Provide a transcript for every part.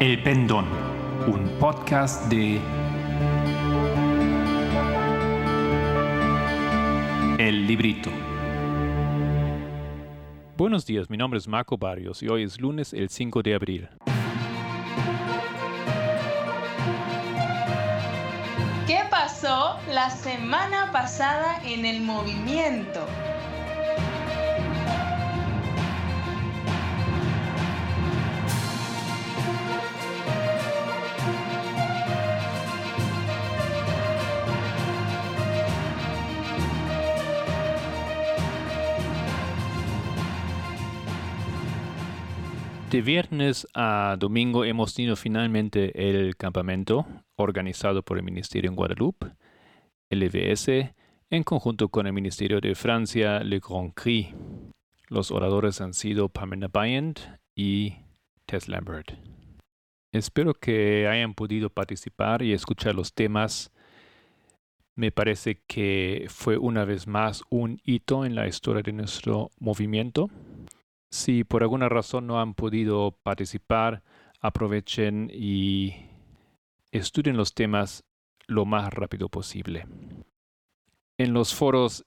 El Pendón, un podcast de El Librito. Buenos días, mi nombre es Marco Barrios y hoy es lunes el 5 de abril. ¿Qué pasó la semana pasada en el movimiento? De viernes a domingo hemos tenido finalmente el campamento organizado por el Ministerio en Guadalupe, el EVS, en conjunto con el Ministerio de Francia, Le Grand Cri. Los oradores han sido Pamela Bryant y Tess Lambert. Espero que hayan podido participar y escuchar los temas. Me parece que fue una vez más un hito en la historia de nuestro movimiento. Si por alguna razón no han podido participar, aprovechen y estudien los temas lo más rápido posible. En los foros,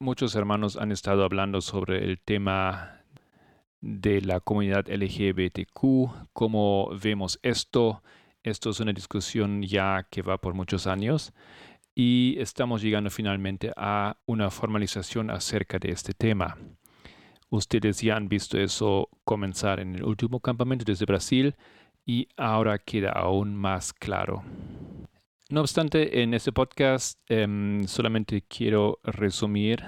muchos hermanos han estado hablando sobre el tema de la comunidad LGBTQ, cómo vemos esto. Esto es una discusión ya que va por muchos años y estamos llegando finalmente a una formalización acerca de este tema. Ustedes ya han visto eso comenzar en el último campamento desde Brasil y ahora queda aún más claro. No obstante, en este podcast em, solamente quiero resumir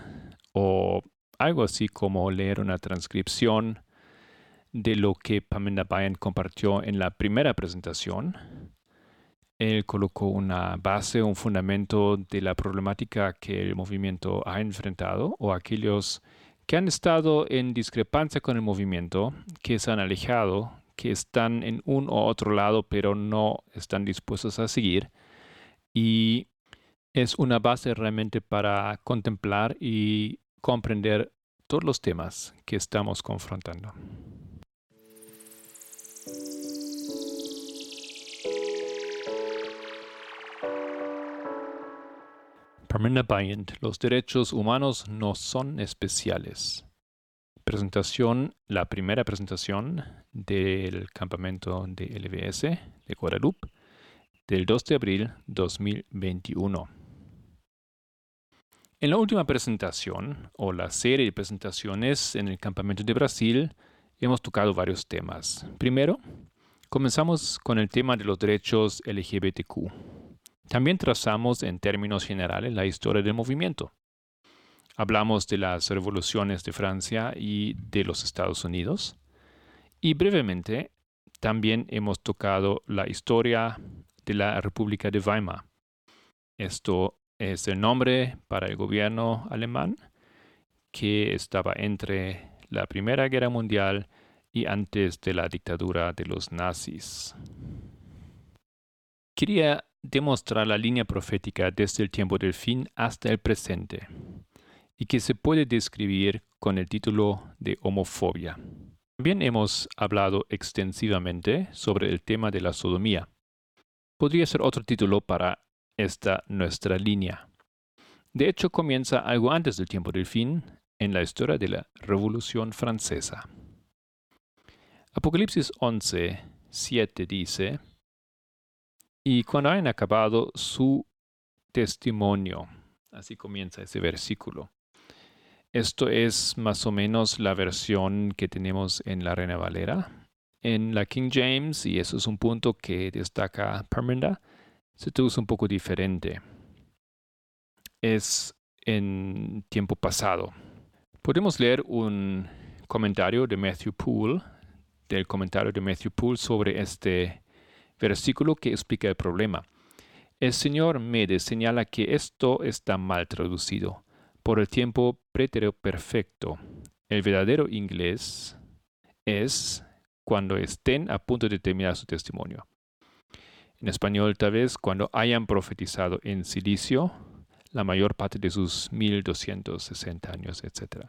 o algo así como leer una transcripción de lo que Pamela Bayan compartió en la primera presentación. Él colocó una base, un fundamento de la problemática que el movimiento ha enfrentado o aquellos que han estado en discrepancia con el movimiento, que se han alejado, que están en un u otro lado, pero no están dispuestos a seguir. Y es una base realmente para contemplar y comprender todos los temas que estamos confrontando. Parmena Bryant, los derechos humanos no son especiales. Presentación, la primera presentación del campamento de LBS de Guadalupe del 2 de abril 2021. En la última presentación, o la serie de presentaciones en el campamento de Brasil, hemos tocado varios temas. Primero, comenzamos con el tema de los derechos LGBTQ. También trazamos en términos generales la historia del movimiento. Hablamos de las revoluciones de Francia y de los Estados Unidos. Y brevemente, también hemos tocado la historia de la República de Weimar. Esto es el nombre para el gobierno alemán que estaba entre la Primera Guerra Mundial y antes de la dictadura de los nazis. Quería demostrar la línea profética desde el tiempo del fin hasta el presente, y que se puede describir con el título de homofobia. También hemos hablado extensivamente sobre el tema de la sodomía. Podría ser otro título para esta nuestra línea. De hecho, comienza algo antes del tiempo del fin, en la historia de la Revolución Francesa. Apocalipsis 11, 7 dice, y cuando hayan acabado su testimonio, así comienza ese versículo. Esto es más o menos la versión que tenemos en la Reina Valera. En la King James, y eso es un punto que destaca Parmenda, se traduce un poco diferente. Es en tiempo pasado. Podemos leer un comentario de Matthew Poole, del comentario de Matthew Poole sobre este versículo que explica el problema. El señor Mede señala que esto está mal traducido por el tiempo pretérito perfecto. El verdadero inglés es cuando estén a punto de terminar su testimonio. En español, tal vez cuando hayan profetizado en silicio la mayor parte de sus 1260 años, etc.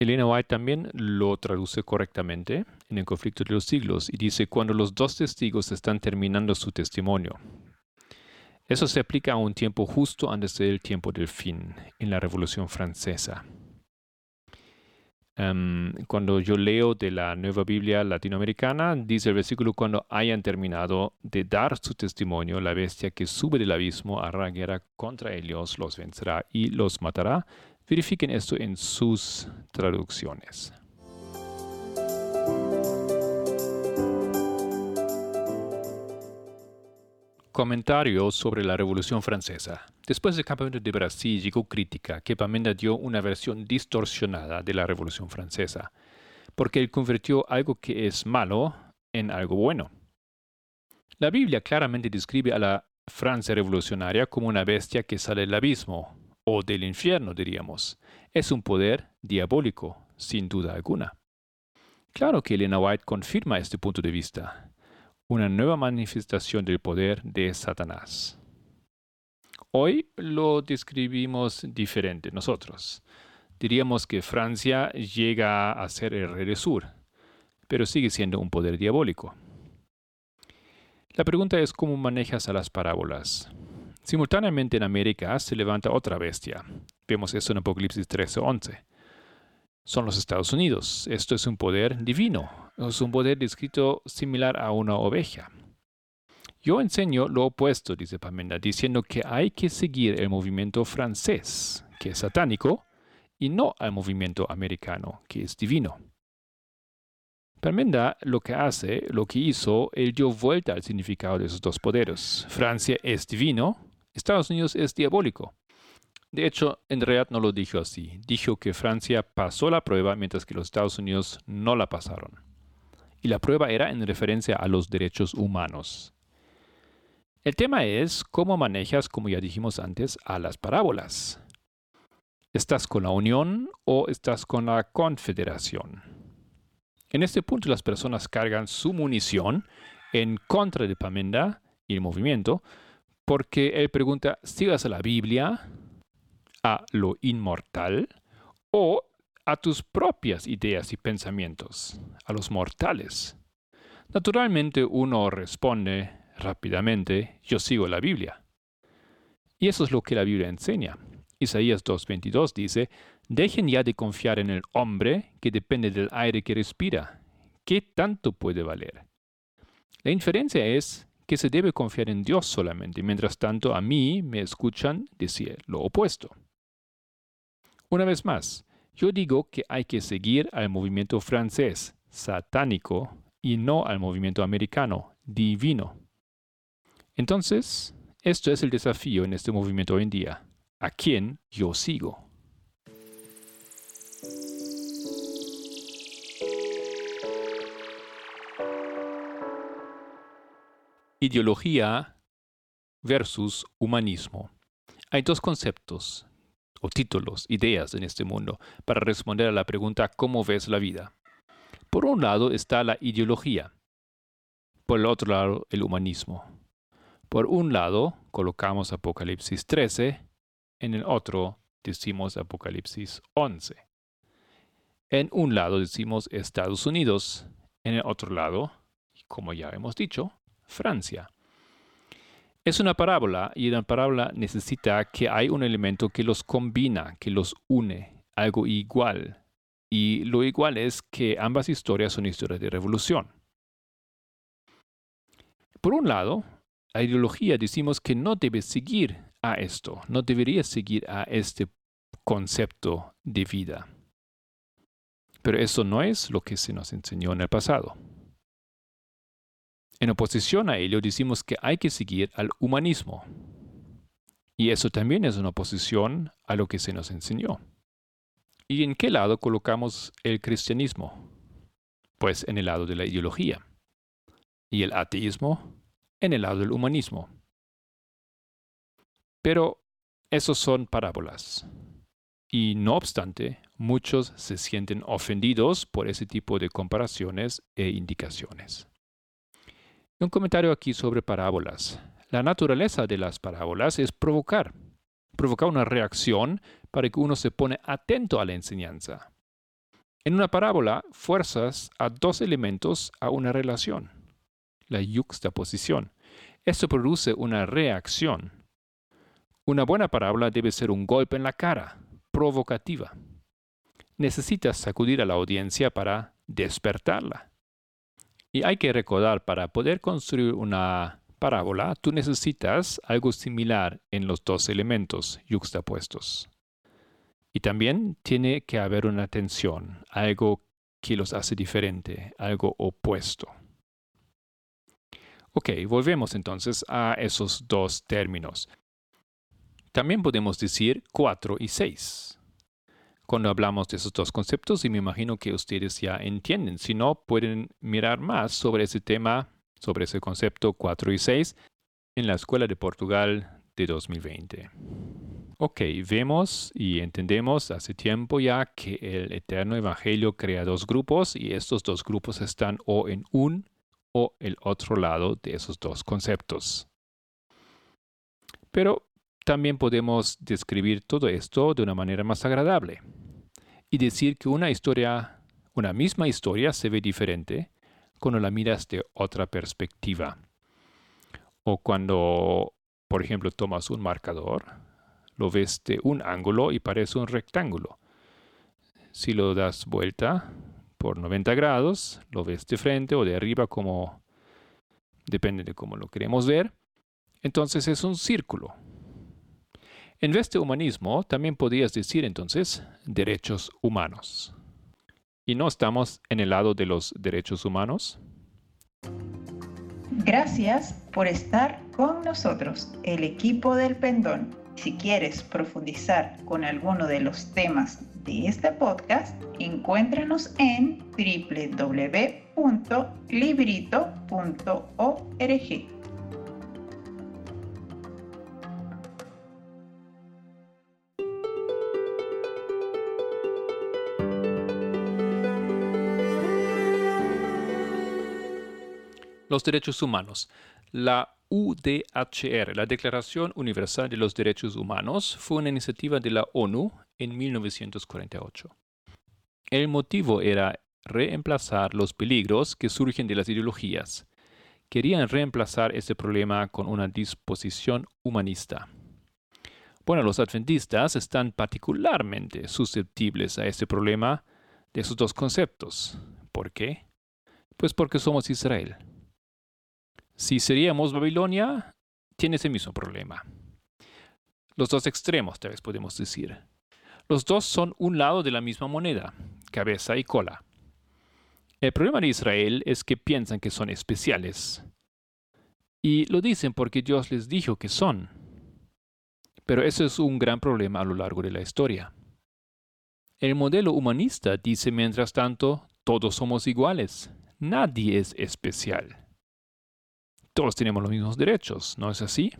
Elena White también lo traduce correctamente en el conflicto de los siglos y dice cuando los dos testigos están terminando su testimonio. Eso se aplica a un tiempo justo antes del tiempo del fin, en la Revolución Francesa. Em, cuando yo leo de la Nueva Biblia Latinoamericana, dice el versículo, cuando hayan terminado de dar su testimonio, la bestia que sube del abismo hará guerra contra ellos, los vencerá y los matará. Verifiquen esto en sus traducciones. Comentario sobre la Revolución Francesa. Después del Campeonato de Brasil llegó crítica que Pamenda dio una versión distorsionada de la Revolución Francesa, porque él convirtió algo que es malo en algo bueno. La Biblia claramente describe a la Francia revolucionaria como una bestia que sale del abismo, o del infierno, diríamos. Es un poder diabólico, sin duda alguna. Claro que Elena White confirma este punto de vista, una nueva manifestación del poder de Satanás. Hoy lo describimos diferente nosotros. Diríamos que Francia llega a ser el rey del sur, pero sigue siendo un poder diabólico. La pregunta es cómo manejas a las parábolas. Simultáneamente en América se levanta otra bestia. Vemos eso en Apocalipsis 13 11. Son los Estados Unidos. Esto es un poder divino. Es un poder descrito similar a una oveja. Yo enseño lo opuesto, dice Pamenda, diciendo que hay que seguir el movimiento francés, que es satánico, y no al movimiento americano, que es divino. Parmenda lo que hace, lo que hizo, él dio vuelta al significado de esos dos poderes. Francia es divino, Estados Unidos es diabólico. De hecho, en realidad no lo dijo así. Dijo que Francia pasó la prueba mientras que los Estados Unidos no la pasaron. Y la prueba era en referencia a los derechos humanos. El tema es cómo manejas, como ya dijimos antes, a las parábolas. ¿Estás con la Unión o estás con la Confederación? En este punto las personas cargan su munición en contra de Pamenda y el movimiento, porque él pregunta, ¿sigas a la Biblia, a lo inmortal o a tus propias ideas y pensamientos, a los mortales? Naturalmente uno responde rápidamente, yo sigo la Biblia. Y eso es lo que la Biblia enseña. Isaías 2.22 dice, dejen ya de confiar en el hombre que depende del aire que respira. ¿Qué tanto puede valer? La inferencia es que se debe confiar en Dios solamente. Mientras tanto, a mí me escuchan decir lo opuesto. Una vez más, yo digo que hay que seguir al movimiento francés, satánico, y no al movimiento americano, divino. Entonces, esto es el desafío en este movimiento hoy en día. ¿A quién yo sigo? Ideología versus humanismo. Hay dos conceptos o títulos, ideas en este mundo para responder a la pregunta ¿cómo ves la vida? Por un lado está la ideología, por el otro lado el humanismo. Por un lado colocamos Apocalipsis 13, en el otro decimos Apocalipsis 11. En un lado decimos Estados Unidos, en el otro lado, como ya hemos dicho, Francia. Es una parábola y una parábola necesita que hay un elemento que los combina, que los une, algo igual. Y lo igual es que ambas historias son historias de revolución. Por un lado, la ideología decimos que no debe seguir a esto, no debería seguir a este concepto de vida. Pero eso no es lo que se nos enseñó en el pasado. En oposición a ello decimos que hay que seguir al humanismo. Y eso también es una oposición a lo que se nos enseñó. ¿Y en qué lado colocamos el cristianismo? Pues en el lado de la ideología. ¿Y el ateísmo? En el lado del humanismo. Pero esos son parábolas. Y no obstante, muchos se sienten ofendidos por ese tipo de comparaciones e indicaciones. Un comentario aquí sobre parábolas. La naturaleza de las parábolas es provocar, provocar una reacción para que uno se pone atento a la enseñanza. En una parábola, fuerzas a dos elementos a una relación, la yuxtaposición. Esto produce una reacción. Una buena parábola debe ser un golpe en la cara, provocativa. Necesitas sacudir a la audiencia para despertarla. Y hay que recordar, para poder construir una parábola, tú necesitas algo similar en los dos elementos yuxtapuestos. Y también tiene que haber una tensión, algo que los hace diferente, algo opuesto. Ok, volvemos entonces a esos dos términos. También podemos decir 4 y 6. Cuando hablamos de esos dos conceptos, y me imagino que ustedes ya entienden, si no, pueden mirar más sobre ese tema, sobre ese concepto 4 y 6, en la Escuela de Portugal de 2020. Ok, vemos y entendemos hace tiempo ya que el eterno evangelio crea dos grupos y estos dos grupos están o en un o el otro lado de esos dos conceptos. Pero también podemos describir todo esto de una manera más agradable y decir que una historia, una misma historia se ve diferente cuando la miras de otra perspectiva. O cuando, por ejemplo, tomas un marcador lo ves de un ángulo y parece un rectángulo. Si lo das vuelta por 90 grados, lo ves de frente o de arriba como depende de cómo lo queremos ver, entonces es un círculo. En vez de humanismo, también podrías decir entonces derechos humanos. ¿Y no estamos en el lado de los derechos humanos? Gracias por estar con nosotros, el equipo del pendón. Si quieres profundizar con alguno de los temas de este podcast, encuéntranos en www.librito.org. Los derechos humanos. La UDHR, la Declaración Universal de los Derechos Humanos, fue una iniciativa de la ONU en 1948. El motivo era reemplazar los peligros que surgen de las ideologías. Querían reemplazar ese problema con una disposición humanista. Bueno, los adventistas están particularmente susceptibles a ese problema de esos dos conceptos. ¿Por qué? Pues porque somos Israel. Si seríamos Babilonia, tiene ese mismo problema. Los dos extremos, tal vez podemos decir. Los dos son un lado de la misma moneda, cabeza y cola. El problema de Israel es que piensan que son especiales. Y lo dicen porque Dios les dijo que son. Pero eso es un gran problema a lo largo de la historia. El modelo humanista dice, mientras tanto, todos somos iguales. Nadie es especial todos tenemos los mismos derechos, ¿no es así?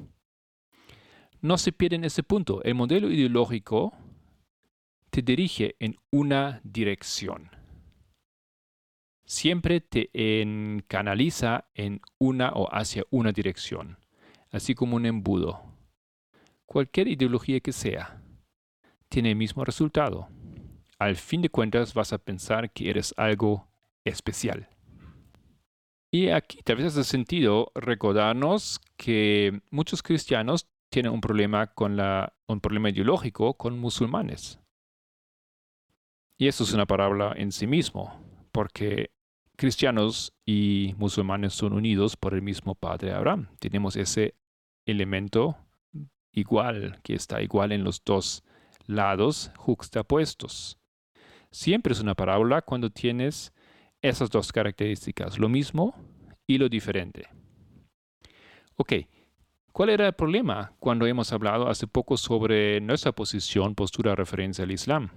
No se pierde en ese punto. El modelo ideológico te dirige en una dirección. Siempre te canaliza en una o hacia una dirección, así como un embudo. Cualquier ideología que sea, tiene el mismo resultado. Al fin de cuentas vas a pensar que eres algo especial. Y aquí tal vez hace sentido recordarnos que muchos cristianos tienen un problema con la, un problema ideológico con musulmanes. Y eso es una parábola en sí mismo, porque cristianos y musulmanes son unidos por el mismo Padre Abraham. Tenemos ese elemento igual, que está igual en los dos lados juxtapuestos. Siempre es una parábola cuando tienes esas dos características, lo mismo y lo diferente. Ok, ¿cuál era el problema cuando hemos hablado hace poco sobre nuestra posición, postura, referencia al Islam?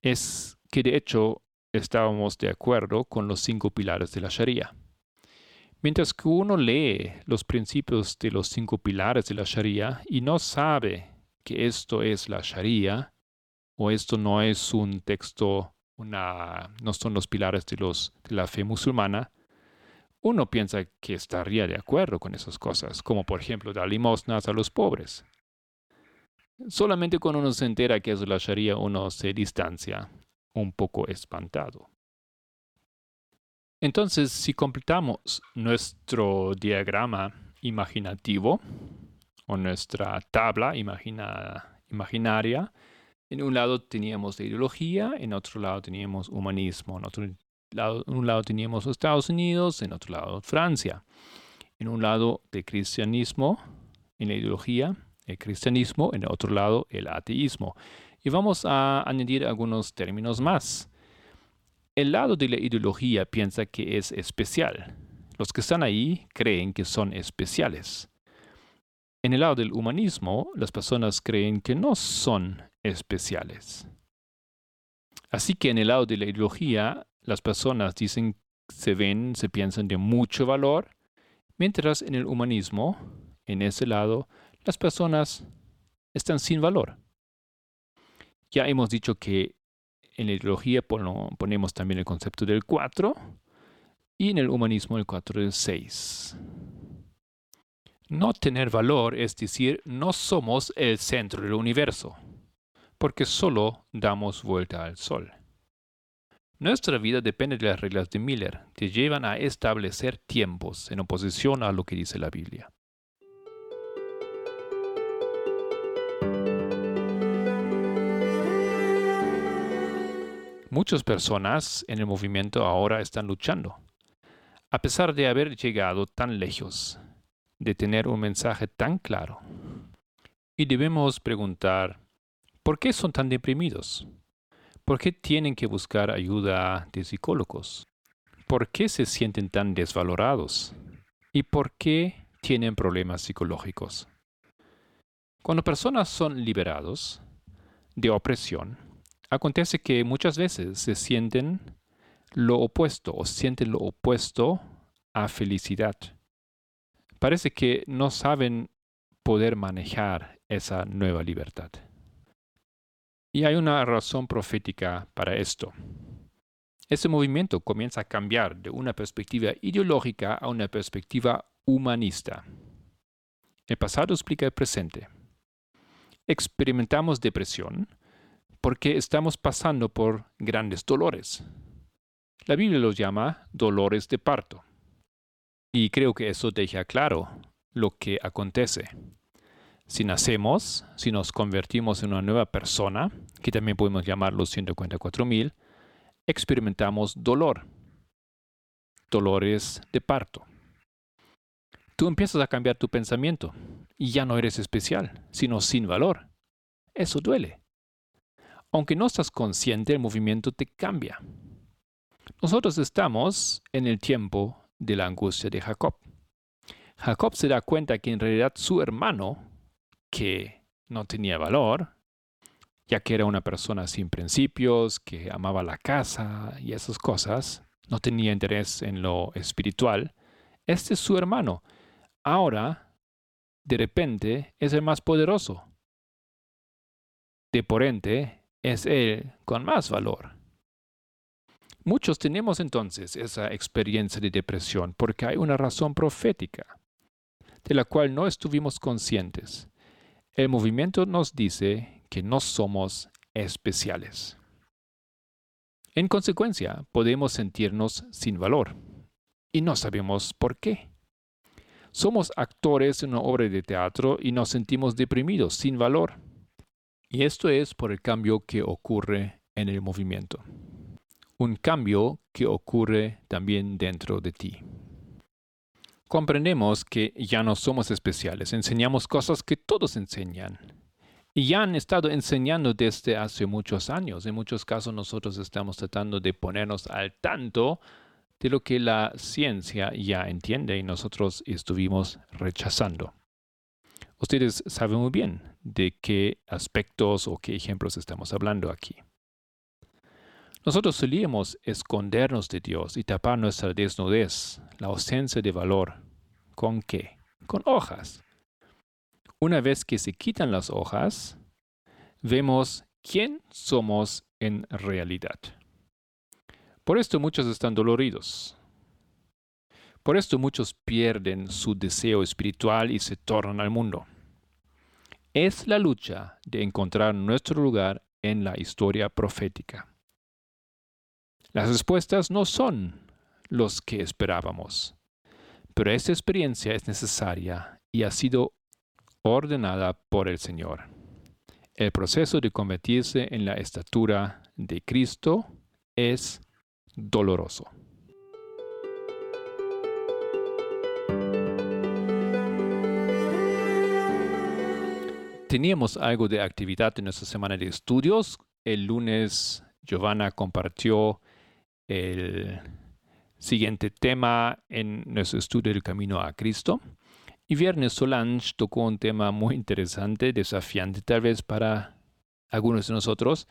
Es que de hecho estábamos de acuerdo con los cinco pilares de la Sharia. Mientras que uno lee los principios de los cinco pilares de la Sharia y no sabe que esto es la Sharia, o esto no es un texto no son los pilares de, los, de la fe musulmana, uno piensa que estaría de acuerdo con esas cosas, como por ejemplo dar limosnas a los pobres. Solamente cuando uno se entera que es la Sharia uno se distancia un poco espantado. Entonces, si completamos nuestro diagrama imaginativo o nuestra tabla imaginaria, en un lado teníamos la ideología, en otro lado teníamos humanismo, en otro lado, en un lado teníamos Estados Unidos, en otro lado Francia. En un lado de cristianismo, en la ideología, el cristianismo, en el otro lado el ateísmo. Y vamos a añadir algunos términos más. El lado de la ideología piensa que es especial. Los que están ahí creen que son especiales. En el lado del humanismo, las personas creen que no son especiales. Así que en el lado de la ideología, las personas dicen, se ven, se piensan de mucho valor, mientras en el humanismo, en ese lado, las personas están sin valor. Ya hemos dicho que en la ideología ponemos también el concepto del 4 y en el humanismo el 4 del 6. No tener valor es decir, no somos el centro del universo, porque solo damos vuelta al sol. Nuestra vida depende de las reglas de Miller, que llevan a establecer tiempos en oposición a lo que dice la Biblia. Muchas personas en el movimiento ahora están luchando. A pesar de haber llegado tan lejos, de tener un mensaje tan claro. Y debemos preguntar, ¿por qué son tan deprimidos? ¿Por qué tienen que buscar ayuda de psicólogos? ¿Por qué se sienten tan desvalorados? ¿Y por qué tienen problemas psicológicos? Cuando personas son liberados de opresión, acontece que muchas veces se sienten lo opuesto o sienten lo opuesto a felicidad. Parece que no saben poder manejar esa nueva libertad. Y hay una razón profética para esto. Ese movimiento comienza a cambiar de una perspectiva ideológica a una perspectiva humanista. El pasado explica el presente. Experimentamos depresión, porque estamos pasando por grandes dolores. La Biblia los llama dolores de parto. Y creo que eso deja claro lo que acontece. Si nacemos, si nos convertimos en una nueva persona, que también podemos llamar los 144.000, experimentamos dolor, dolores de parto. Tú empiezas a cambiar tu pensamiento y ya no eres especial, sino sin valor. Eso duele. Aunque no estás consciente, el movimiento te cambia. Nosotros estamos en el tiempo de la angustia de Jacob. Jacob se da cuenta que en realidad su hermano, que no tenía valor, ya que era una persona sin principios, que amaba la casa y esas cosas, no tenía interés en lo espiritual, este es su hermano. Ahora, de repente, es el más poderoso. De por ende, es Él con más valor. Muchos tenemos entonces esa experiencia de depresión porque hay una razón profética de la cual no estuvimos conscientes. El movimiento nos dice que no somos especiales. En consecuencia, podemos sentirnos sin valor y no sabemos por qué. Somos actores en una obra de teatro y nos sentimos deprimidos, sin valor. Y esto es por el cambio que ocurre en el movimiento. Un cambio que ocurre también dentro de ti. Comprendemos que ya no somos especiales, enseñamos cosas que todos enseñan. Y ya han estado enseñando desde hace muchos años. En muchos casos nosotros estamos tratando de ponernos al tanto de lo que la ciencia ya entiende y nosotros estuvimos rechazando. Ustedes saben muy bien de qué aspectos o qué ejemplos estamos hablando aquí. Nosotros solíamos escondernos de Dios y tapar nuestra desnudez, la ausencia de valor. ¿Con qué? Con hojas. Una vez que se quitan las hojas, vemos quién somos en realidad. Por esto muchos están doloridos. Por esto muchos pierden su deseo espiritual y se tornan al mundo es la lucha de encontrar nuestro lugar en la historia profética. Las respuestas no son los que esperábamos, pero esta experiencia es necesaria y ha sido ordenada por el Señor. El proceso de convertirse en la estatura de Cristo es doloroso. Teníamos algo de actividad en nuestra semana de estudios. El lunes Giovanna compartió el siguiente tema en nuestro estudio del camino a Cristo. Y viernes Solange tocó un tema muy interesante, desafiante tal vez para algunos de nosotros,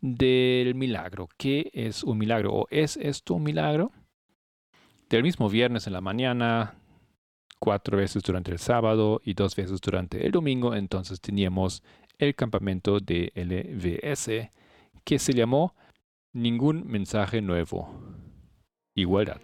del milagro. ¿Qué es un milagro? ¿O es esto un milagro? Del mismo viernes en la mañana, cuatro veces durante el sábado y dos veces durante el domingo, entonces teníamos el campamento de LVS que se llamó Ningún mensaje nuevo. Igualdad.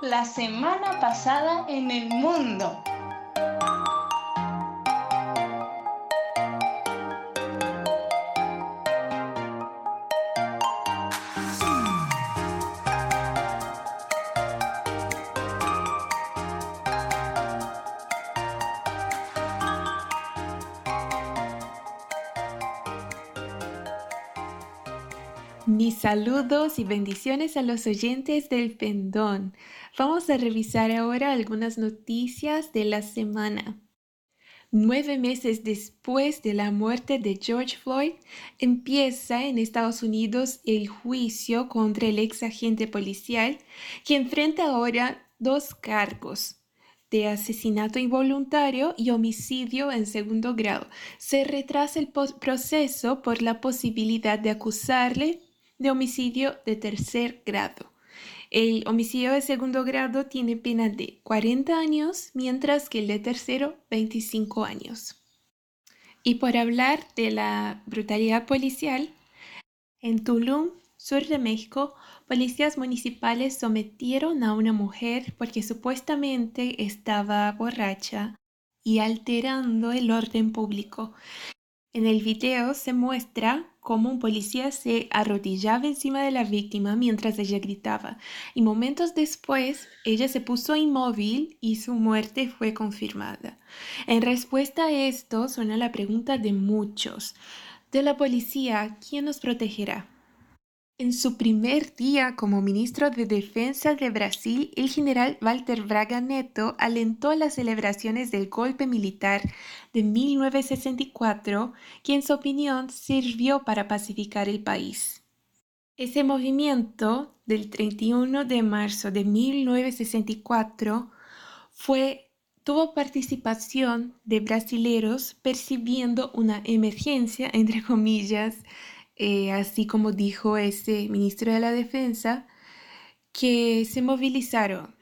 La semana pasada en el mundo? Saludos y bendiciones a los oyentes del pendón. Vamos a revisar ahora algunas noticias de la semana. Nueve meses después de la muerte de George Floyd, empieza en Estados Unidos el juicio contra el ex agente policial, que enfrenta ahora dos cargos de asesinato involuntario y homicidio en segundo grado. Se retrasa el proceso por la posibilidad de acusarle de homicidio de tercer grado. El homicidio de segundo grado tiene pena de 40 años, mientras que el de tercero 25 años. Y por hablar de la brutalidad policial, en Tulum, sur de México, policías municipales sometieron a una mujer porque supuestamente estaba borracha y alterando el orden público. En el video se muestra cómo un policía se arrodillaba encima de la víctima mientras ella gritaba y momentos después ella se puso inmóvil y su muerte fue confirmada. En respuesta a esto suena la pregunta de muchos. De la policía, ¿quién nos protegerá? En su primer día como ministro de Defensa de Brasil, el general Walter Braga Neto alentó las celebraciones del golpe militar de 1964, que en su opinión sirvió para pacificar el país. Ese movimiento del 31 de marzo de 1964 fue tuvo participación de brasileros percibiendo una emergencia, entre comillas, eh, así como dijo ese ministro de la Defensa, que se movilizaron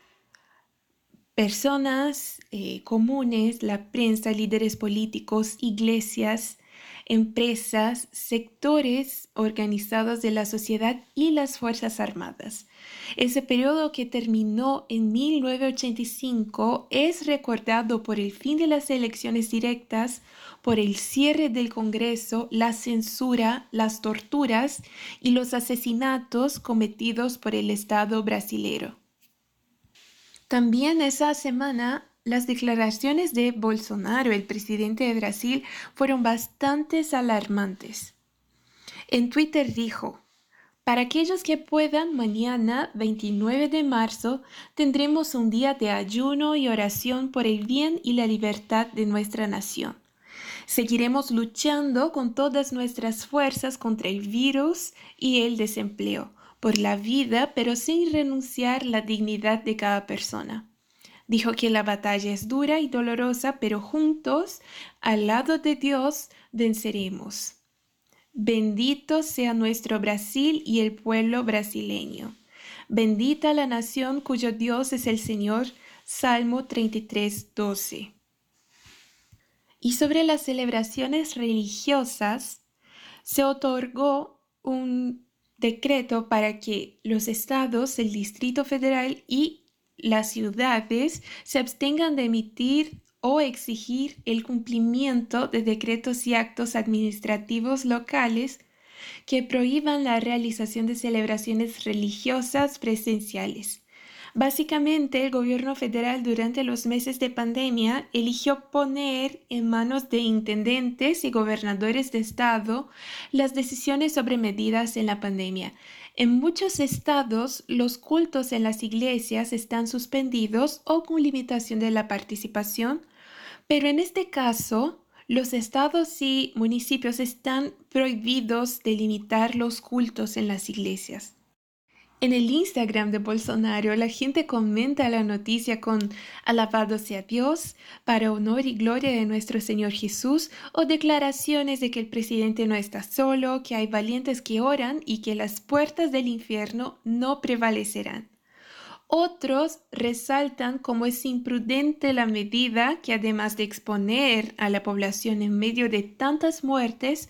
personas eh, comunes, la prensa, líderes políticos, iglesias, empresas, sectores organizados de la sociedad y las Fuerzas Armadas. Ese periodo que terminó en 1985 es recordado por el fin de las elecciones directas, por el cierre del Congreso, la censura, las torturas y los asesinatos cometidos por el Estado brasilero. También esa semana las declaraciones de Bolsonaro, el presidente de Brasil, fueron bastante alarmantes. En Twitter dijo, para aquellos que puedan, mañana, 29 de marzo, tendremos un día de ayuno y oración por el bien y la libertad de nuestra nación. Seguiremos luchando con todas nuestras fuerzas contra el virus y el desempleo, por la vida, pero sin renunciar la dignidad de cada persona. Dijo que la batalla es dura y dolorosa, pero juntos, al lado de Dios, venceremos. Bendito sea nuestro Brasil y el pueblo brasileño. Bendita la nación cuyo Dios es el Señor. Salmo 33, 12. Y sobre las celebraciones religiosas, se otorgó un decreto para que los estados, el Distrito Federal y las ciudades se abstengan de emitir o exigir el cumplimiento de decretos y actos administrativos locales que prohíban la realización de celebraciones religiosas presenciales. Básicamente, el gobierno federal durante los meses de pandemia eligió poner en manos de intendentes y gobernadores de estado las decisiones sobre medidas en la pandemia. En muchos estados, los cultos en las iglesias están suspendidos o con limitación de la participación, pero en este caso, los estados y municipios están prohibidos de limitar los cultos en las iglesias. En el Instagram de Bolsonaro, la gente comenta la noticia con alabado sea Dios, para honor y gloria de nuestro Señor Jesús, o declaraciones de que el presidente no está solo, que hay valientes que oran y que las puertas del infierno no prevalecerán. Otros resaltan cómo es imprudente la medida que además de exponer a la población en medio de tantas muertes,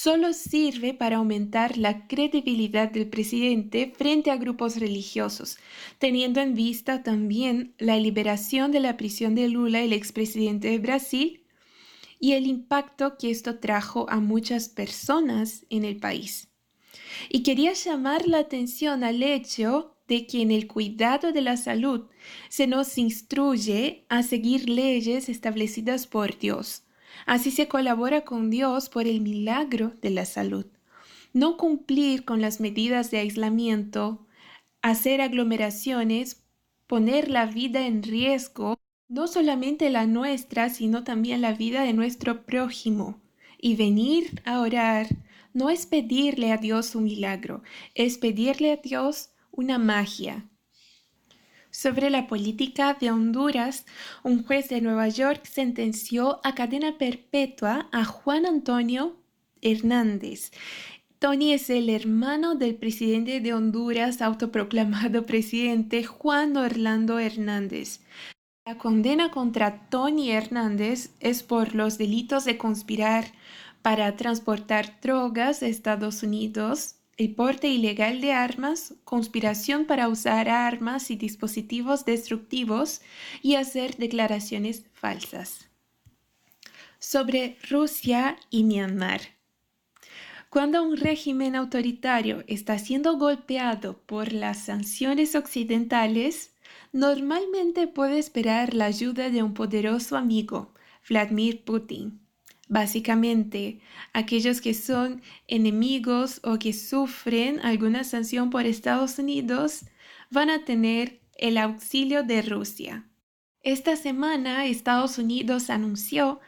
solo sirve para aumentar la credibilidad del presidente frente a grupos religiosos, teniendo en vista también la liberación de la prisión de Lula, el expresidente de Brasil, y el impacto que esto trajo a muchas personas en el país. Y quería llamar la atención al hecho de que en el cuidado de la salud se nos instruye a seguir leyes establecidas por Dios Así se colabora con Dios por el milagro de la salud. No cumplir con las medidas de aislamiento, hacer aglomeraciones, poner la vida en riesgo, no solamente la nuestra, sino también la vida de nuestro prójimo. Y venir a orar no es pedirle a Dios un milagro, es pedirle a Dios una magia, sobre la política de Honduras, un juez de Nueva York sentenció a cadena perpetua a Juan Antonio Hernández. Tony es el hermano del presidente de Honduras, autoproclamado presidente Juan Orlando Hernández. La condena contra Tony Hernández es por los delitos de conspirar para transportar drogas a Estados Unidos, el porte ilegal de armas, conspiración para usar armas y dispositivos destructivos y hacer declaraciones falsas. Sobre Rusia y Myanmar. Cuando un régimen autoritario está siendo golpeado por las sanciones occidentales, normalmente puede esperar la ayuda de un poderoso amigo, Vladimir Putin. Básicamente, aquellos que son enemigos o que sufren alguna sanción por Estados Unidos van a tener el auxilio de Rusia. Esta semana Estados Unidos anunció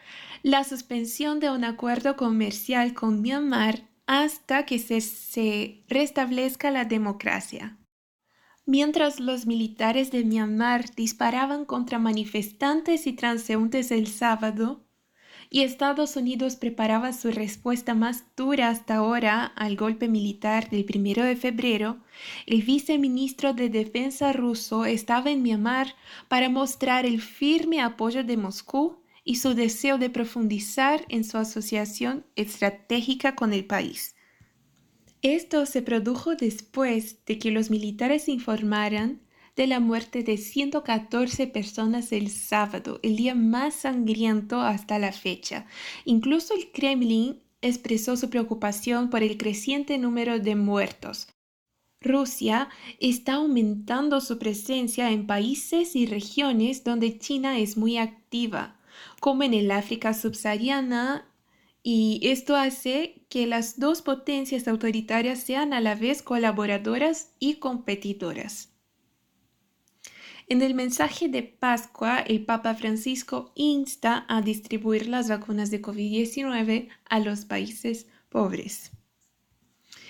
la suspensión de un acuerdo comercial con Myanmar hasta que se, restablezca la democracia. Mientras los militares de Myanmar disparaban contra manifestantes y transeúntes el sábado, y Estados Unidos preparaba su respuesta más dura hasta ahora al golpe militar del 1 de febrero, el viceministro de Defensa ruso estaba en Myanmar para mostrar el firme apoyo de Moscú y su deseo de profundizar en su asociación estratégica con el país. Esto se produjo después de que los militares informaran de la muerte de 114 personas el sábado, el día más sangriento hasta la fecha. Incluso el Kremlin expresó su preocupación por el creciente número de muertos. Rusia está aumentando su presencia en países y regiones donde China es muy activa, como en el África subsahariana, y esto hace que las dos potencias autoritarias sean a la vez colaboradoras y competidoras. En el mensaje de Pascua, el Papa Francisco insta a distribuir las vacunas de COVID-19 a los países pobres.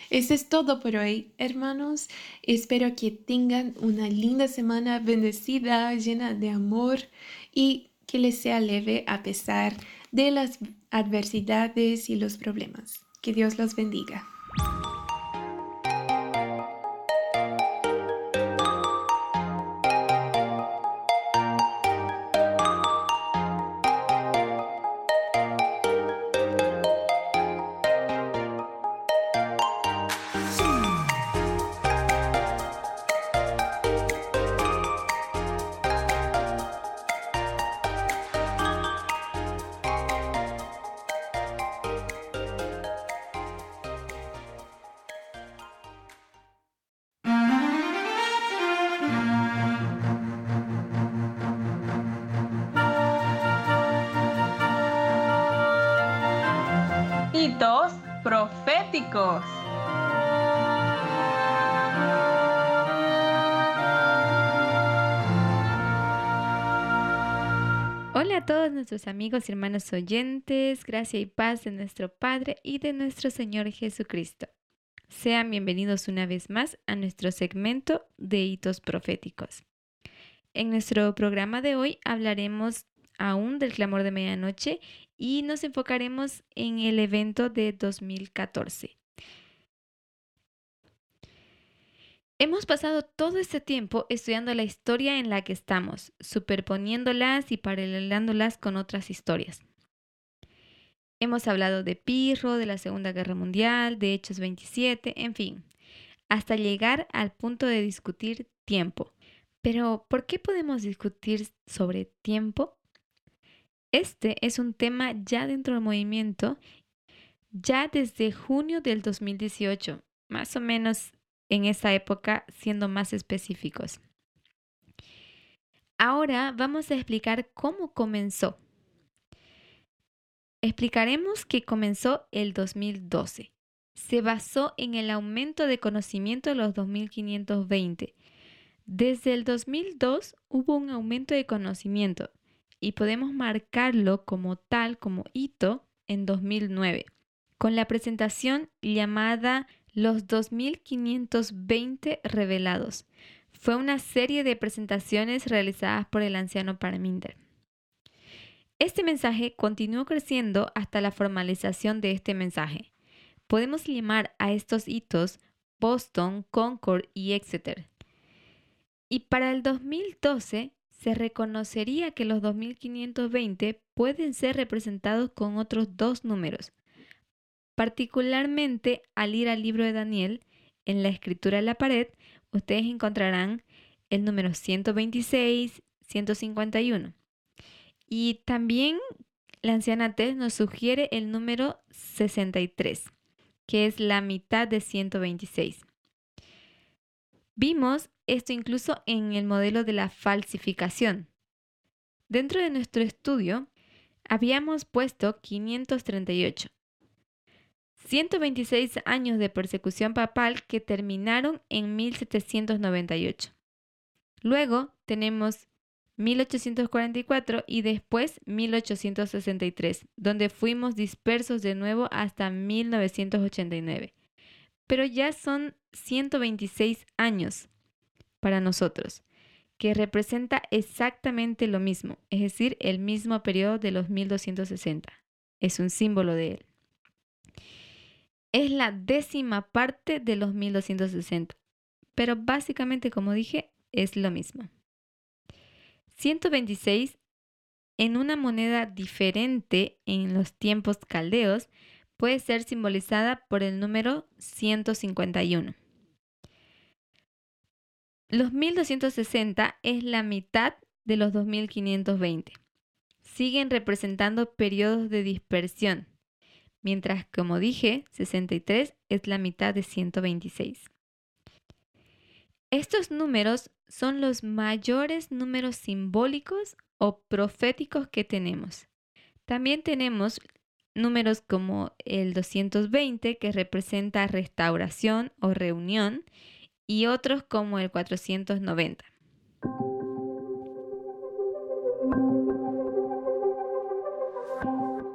Eso es todo por hoy, hermanos. Espero que tengan una linda semana bendecida, llena de amor y que les sea leve a pesar de las adversidades y los problemas. Que Dios los bendiga. Todos nuestros amigos y hermanos oyentes, gracia y paz de nuestro Padre y de nuestro Señor Jesucristo. Sean bienvenidos una vez más a nuestro segmento de hitos proféticos. En nuestro programa de hoy hablaremos aún del clamor de medianoche y nos enfocaremos en el evento de 2014. Hemos pasado todo este tiempo estudiando la historia en la que estamos, superponiéndolas y paralelándolas con otras historias. Hemos hablado de Pirro, de la Segunda Guerra Mundial, de Hechos 27, en fin, hasta llegar al punto de discutir tiempo. Pero, ¿por qué podemos discutir sobre tiempo? Este es un tema ya dentro del movimiento, ya desde junio del 2018, más o menos en esa época, siendo más específicos. Ahora vamos a explicar cómo comenzó. Explicaremos que comenzó el 2012. Se basó en el aumento de conocimiento de los 2520. Desde el 2002 hubo un aumento de conocimiento, y podemos marcarlo como tal, como hito, en 2009, con la presentación llamada Los 2520 Revelados. Fue una serie de presentaciones realizadas por el anciano Parminder. Este mensaje continuó creciendo hasta la formalización de este mensaje. Podemos llamar a estos hitos Boston, Concord y Exeter. Y para el 2012 se reconocería que los 2520 pueden ser representados con otros dos números. Particularmente al ir al libro de Daniel, en la escritura de la pared, ustedes encontrarán el número 126, 151. Y también la anciana Tess nos sugiere el número 63, que es la mitad de 126. Vimos esto incluso en el modelo de la falsificación. Dentro de nuestro estudio habíamos puesto 538. 126 años de persecución papal que terminaron en 1798. Luego tenemos 1844 y después 1863, donde fuimos dispersos de nuevo hasta 1989. Pero ya son 126 años para nosotros, que representa exactamente lo mismo, es decir, el mismo periodo de los 1260. Es un símbolo de él. Es la décima parte de los 1260, pero básicamente, como dije, es lo mismo. 126 en una moneda diferente en los tiempos caldeos puede ser simbolizada por el número 151. Los 1260 es la mitad de los 2520. Siguen representando periodos de dispersión, mientras, como dije, 63 es la mitad de 126. Estos números son los mayores números simbólicos o proféticos que tenemos. También tenemos números como el 220 que representa restauración o reunión y otros como el 490.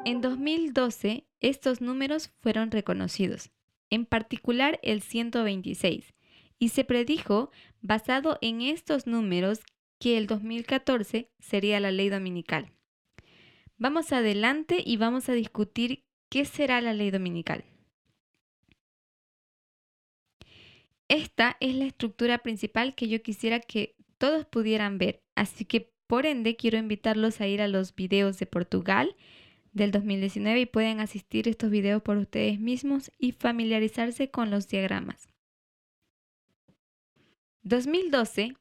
En 2012, estos números fueron reconocidos. en particular el 126, y se predijo, basado en estos números, que el 2014 sería la ley dominical. Vamos adelante y vamos a discutir qué será la ley dominical. Esta es la estructura principal que yo quisiera que todos pudieran ver, así que por ende quiero invitarlos a ir a los videos de Portugal del 2019 y pueden asistir estos videos por ustedes mismos y familiarizarse con los diagramas. 2012,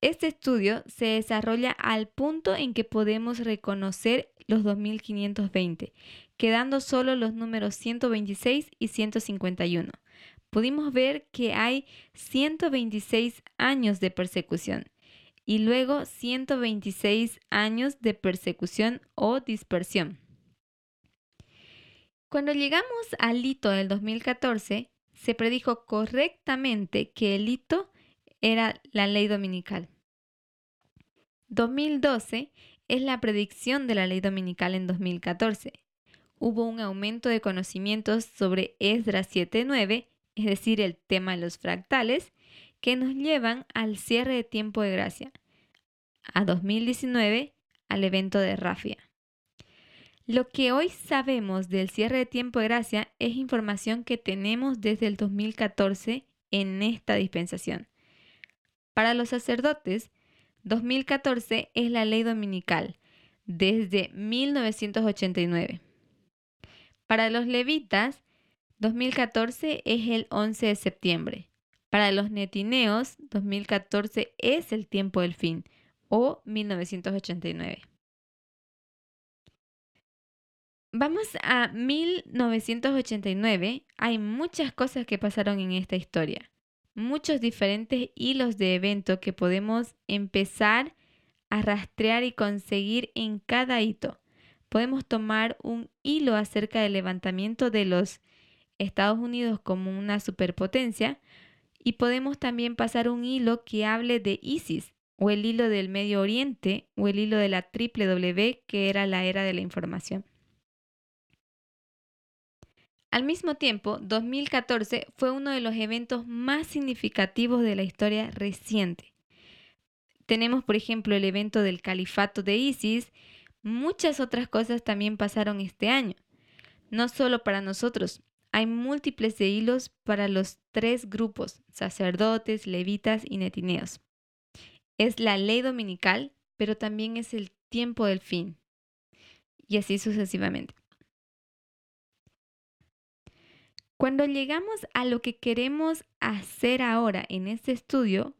este estudio se desarrolla al punto en que podemos reconocer los 2520, quedando solo los números 126 y 151. Pudimos ver que hay 126 años de persecución y luego 126 años de persecución o dispersión. Cuando llegamos al hito del 2014, se predijo correctamente que el hito era la ley dominical. 2012 es la predicción de la ley dominical en 2014. Hubo un aumento de conocimientos sobre Esdras 7.9, es decir, el tema de los fractales, que nos llevan al cierre de tiempo de gracia, a 2019, al evento de Rafia. Lo que hoy sabemos del cierre de tiempo de gracia es información que tenemos desde el 2014 en esta dispensación. Para los sacerdotes, 2014 es la ley dominical desde 1989. Para los levitas, 2014 es el 11 de septiembre. Para los netineos, 2014 es el tiempo del fin o 1989. Vamos a 1989. Hay muchas cosas que pasaron en esta historia. Muchos diferentes hilos de evento que podemos empezar a rastrear y conseguir en cada hito. Podemos tomar un hilo acerca del levantamiento de los Estados Unidos como una superpotencia y podemos también pasar un hilo que hable de ISIS o el hilo del Medio Oriente o el hilo de la triple W que era la era de la información. Al mismo tiempo, 2014 fue uno de los eventos más significativos de la historia reciente. Tenemos, por ejemplo, el evento del califato de ISIS. Muchas otras cosas también pasaron este año. No solo para nosotros, hay múltiples de hilos para los tres grupos, sacerdotes, levitas y netineos. Es la ley dominical, pero también es el tiempo del fin. Y así sucesivamente. Cuando llegamos a lo que queremos hacer ahora en este estudio,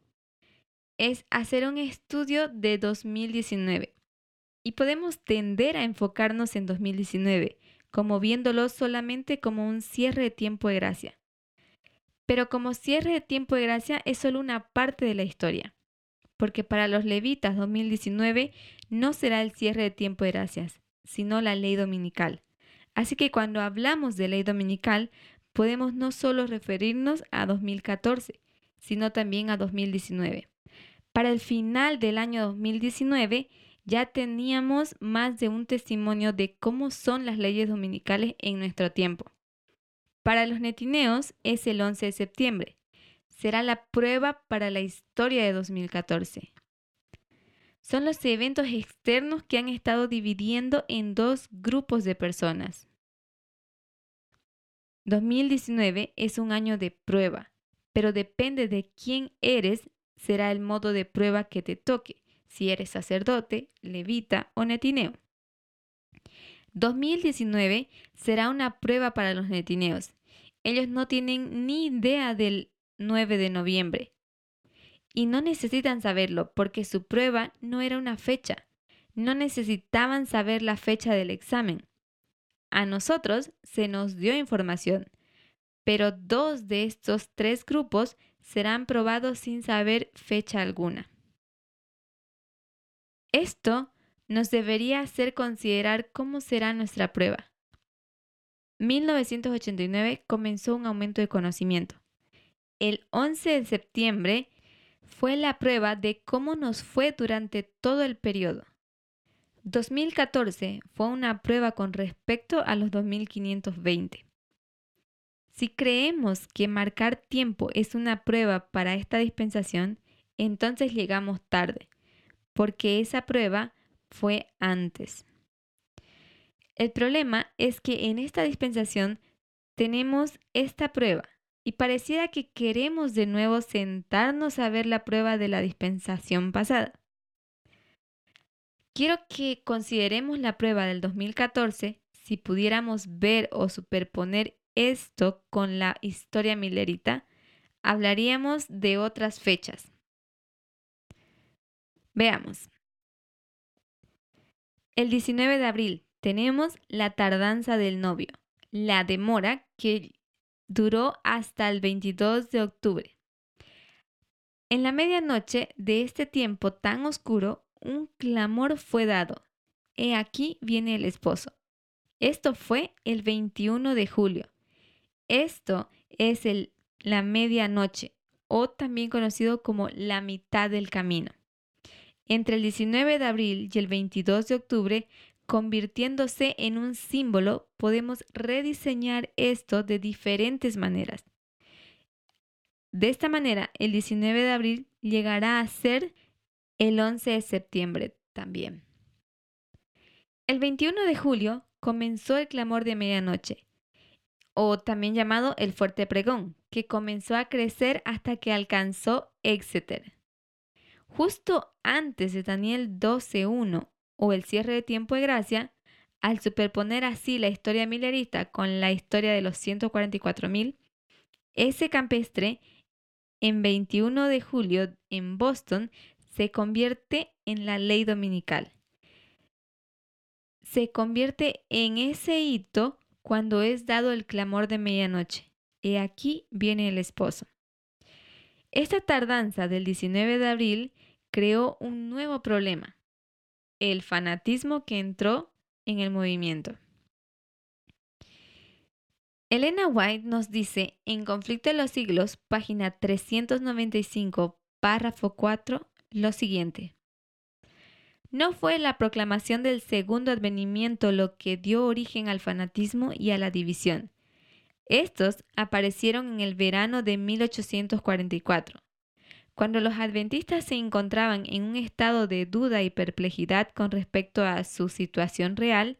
es hacer un estudio de 2019. Y podemos tender a enfocarnos en 2019, como viéndolo solamente como un cierre de tiempo de gracia. Pero como cierre de tiempo de gracia es solo una parte de la historia, porque para los levitas 2019 no será el cierre de tiempo de gracias, sino la ley dominical. Así que cuando hablamos de ley dominical, podemos no solo referirnos a 2014, sino también a 2019. Para el final del año 2019 ya teníamos más de un testimonio de cómo son las leyes dominicales en nuestro tiempo. Para los netineos es el 11 de septiembre. Será la prueba para la historia de 2014. Son los eventos externos que han estado dividiendo en dos grupos de personas. 2019 es un año de prueba, pero depende de quién eres, será el modo de prueba que te toque, si eres sacerdote, levita o netineo. 2019 será una prueba para los netineos. Ellos no tienen ni idea del 9 de noviembre. Y no necesitan saberlo porque su prueba no era una fecha. No necesitaban saber la fecha del examen. A nosotros se nos dio información, pero dos de estos tres grupos serán probados sin saber fecha alguna. Esto nos debería hacer considerar cómo será nuestra prueba. 1989 comenzó un aumento de conocimiento. El 11 de septiembre fue la prueba de cómo nos fue durante todo el periodo. 2014 fue una prueba con respecto a los 2520. Si creemos que marcar tiempo es una prueba para esta dispensación, entonces llegamos tarde, porque esa prueba fue antes. El problema es que en esta dispensación tenemos esta prueba y pareciera que queremos de nuevo sentarnos a ver la prueba de la dispensación pasada. Quiero que consideremos la prueba del 2014 si pudiéramos ver o superponer esto con la historia milerita, hablaríamos de otras fechas. Veamos. El 19 de abril tenemos la tardanza del novio, la demora que duró hasta el 22 de octubre. En la medianoche de este tiempo tan oscuro, un clamor fue dado. He aquí viene el esposo. Esto fue el 21 de julio. Esto es el, la medianoche o también conocido como la mitad del camino. Entre el 19 de abril y el 22 de octubre, convirtiéndose en un símbolo, podemos rediseñar esto de diferentes maneras. De esta manera, el 19 de abril llegará a ser el 11 de septiembre también. El 21 de julio comenzó el clamor de medianoche, o también llamado el fuerte pregón, que comenzó a crecer hasta que alcanzó Exeter. Justo antes de Daniel 12.1 o el cierre de tiempo de gracia, al superponer así la historia milerista con la historia de los 144.000, ese campestre en 21 de julio en Boston se convierte en la ley dominical. Se convierte en ese hito cuando es dado el clamor de medianoche. He aquí viene el esposo. Esta tardanza del 19 de abril creó un nuevo problema, el fanatismo que entró en el movimiento. Elena White nos dice en Conflicto de los Siglos, página 395, párrafo 4, lo siguiente. No fue la proclamación del segundo advenimiento lo que dio origen al fanatismo y a la división. Estos aparecieron en el verano de 1844, cuando los adventistas se encontraban en un estado de duda y perplejidad con respecto a su situación real,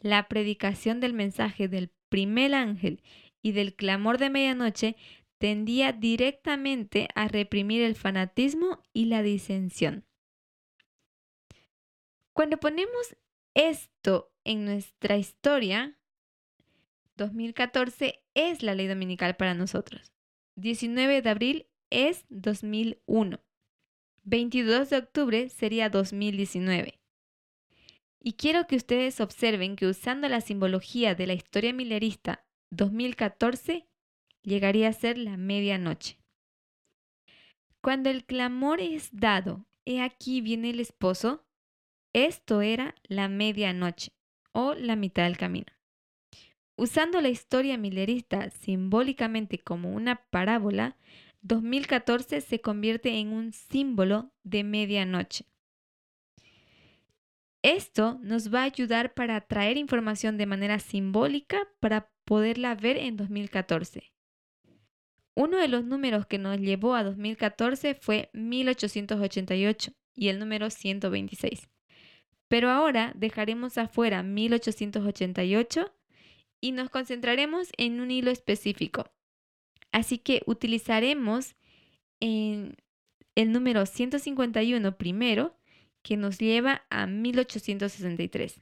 la predicación del mensaje del primer ángel y del clamor de medianoche tendía directamente a reprimir el fanatismo y la disensión. Cuando ponemos esto en nuestra historia, 2014 es la ley dominical para nosotros. 19 de abril es 2001. 22 de octubre sería 2019. Y quiero que ustedes observen que usando la simbología de la historia milerista, 2014 llegaría a ser la medianoche. Cuando el clamor es dado, he aquí viene el esposo, esto era la medianoche o la mitad del camino. Usando la historia milerista simbólicamente como una parábola, 2014 se convierte en un símbolo de medianoche. Esto nos va a ayudar para traer información de manera simbólica para poderla ver en 2014. Uno de los números que nos llevó a 2014 fue 1888 y el número 126. Pero ahora dejaremos afuera 1888 y nos concentraremos en un hilo específico. Así que utilizaremos el número 151 primero, que nos lleva a 1863.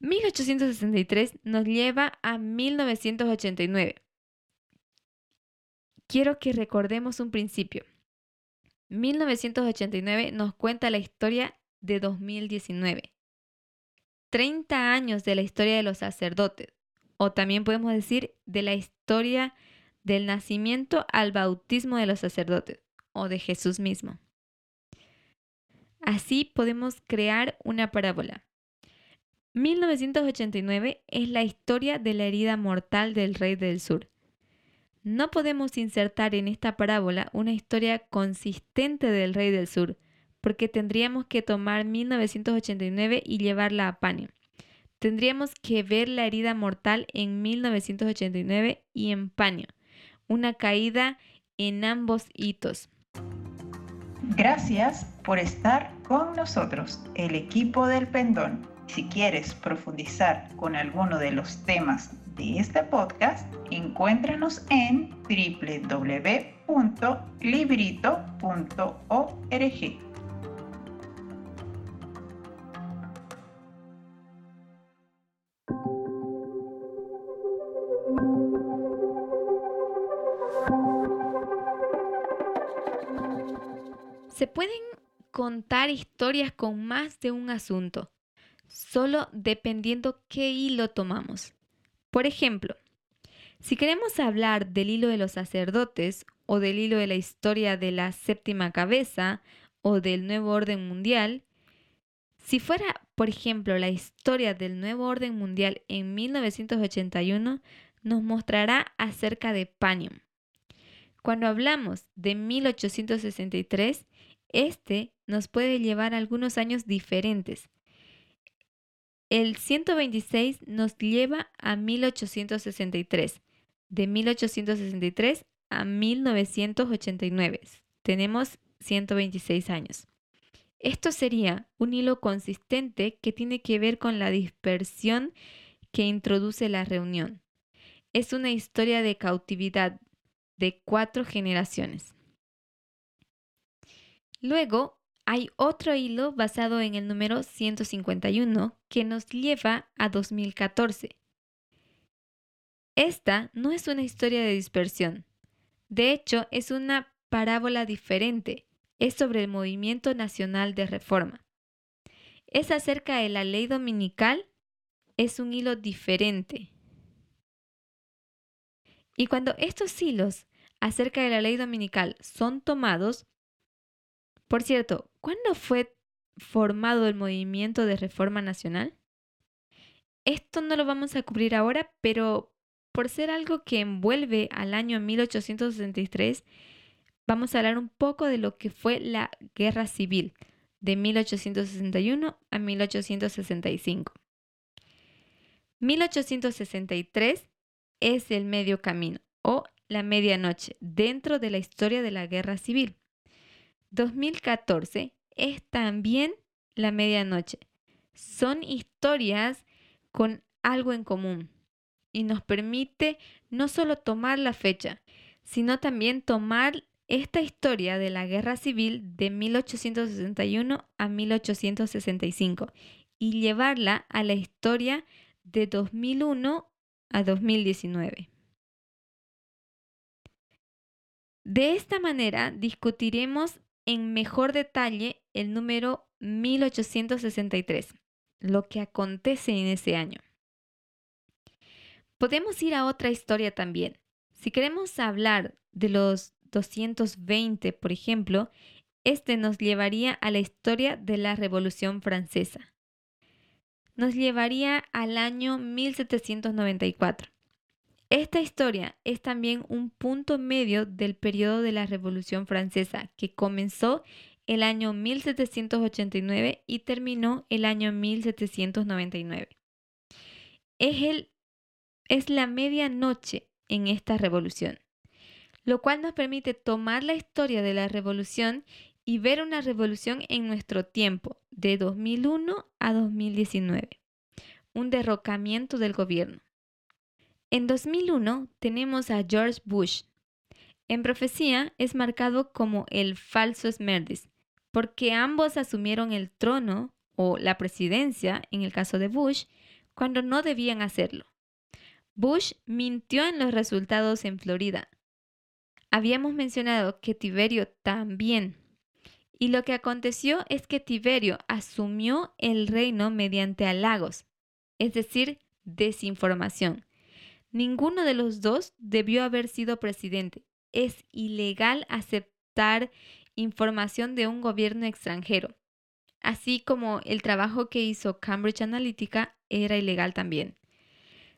1863 nos lleva a 1989. Quiero que recordemos un principio. 1989 nos cuenta la historia de 2019. 30 años de la historia de los sacerdotes, o también podemos decir de la historia del nacimiento al bautismo de los sacerdotes, o de Jesús mismo. Así podemos crear una parábola. 1989 es la historia de la herida mortal del rey del sur. No podemos insertar en esta parábola una historia consistente del rey del sur, porque tendríamos que tomar 1989 y llevarla a Panio. tendríamos que ver la herida mortal en 1989 y en paño, una caída en ambos hitos. Gracias por estar con nosotros, el equipo del pendón. Si quieres profundizar con alguno de los temas de este podcast, encuéntranos en www.librito.org. Se pueden contar historias con más de un asunto, solo dependiendo qué hilo tomamos. Por ejemplo, si queremos hablar del hilo de los sacerdotes o del hilo de la historia de la séptima cabeza o del nuevo orden mundial, si fuera, por ejemplo, la historia del nuevo orden mundial en 1981, nos mostrará acerca de Panium. Cuando hablamos de 1863, este nos puede llevar algunos años diferentes. El 126 nos lleva a 1863. De 1863 a 1989. Tenemos 126 años. Esto sería un hilo consistente que tiene que ver con la dispersión que introduce la reunión. Es una historia de cautividad de cuatro generaciones. Luego hay otro hilo basado en el número 151 que nos lleva a 2014. Esta no es una historia de dispersión. De hecho, es una parábola diferente. Es sobre el movimiento nacional de reforma. Es acerca de la ley dominical. Es un hilo diferente. Y cuando estos hilos acerca de la ley dominical son tomados, por cierto, ¿cuándo fue formado el movimiento de reforma nacional? Esto no lo vamos a cubrir ahora, pero por ser algo que envuelve al año 1863, vamos a hablar un poco de lo que fue la guerra civil de 1861 a 1865. 1863 es el medio camino o la medianoche dentro de la historia de la guerra civil. 2014 es también la medianoche. Son historias con algo en común y nos permite no solo tomar la fecha, sino también tomar esta historia de la guerra civil de 1861 a 1865 y llevarla a la historia de 2001 a 2019. De esta manera discutiremos en mejor detalle el número 1863, lo que acontece en ese año. Podemos ir a otra historia también. Si queremos hablar de los 220, por ejemplo, este nos llevaría a la historia de la Revolución Francesa. Nos llevaría al año 1794. Esta historia es también un punto medio del periodo de la Revolución Francesa, que comenzó el año 1789 y terminó el año 1799. Es, el, es la medianoche en esta revolución, lo cual nos permite tomar la historia de la revolución y ver una revolución en nuestro tiempo, de 2001 a 2019, un derrocamiento del gobierno. En 2001 tenemos a George Bush. En profecía es marcado como el falso Esmerdis, porque ambos asumieron el trono o la presidencia, en el caso de Bush, cuando no debían hacerlo. Bush mintió en los resultados en Florida. Habíamos mencionado que Tiberio también. Y lo que aconteció es que Tiberio asumió el reino mediante halagos, es decir, desinformación. Ninguno de los dos debió haber sido presidente. Es ilegal aceptar información de un gobierno extranjero, así como el trabajo que hizo Cambridge Analytica era ilegal también.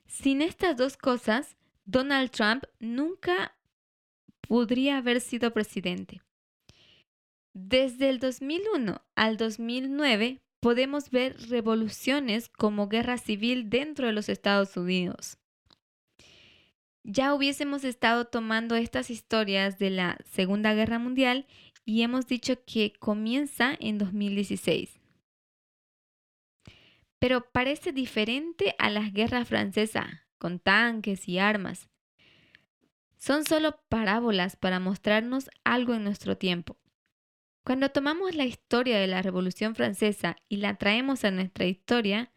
Sin estas dos cosas, Donald Trump nunca podría haber sido presidente. Desde el 2001 al 2009, podemos ver revoluciones como guerra civil dentro de los Estados Unidos. Ya hubiésemos estado tomando estas historias de la Segunda Guerra Mundial y hemos dicho que comienza en 2016. Pero parece diferente a las guerras francesas, con tanques y armas. Son solo parábolas para mostrarnos algo en nuestro tiempo. Cuando tomamos la historia de la Revolución Francesa y la traemos a nuestra historia,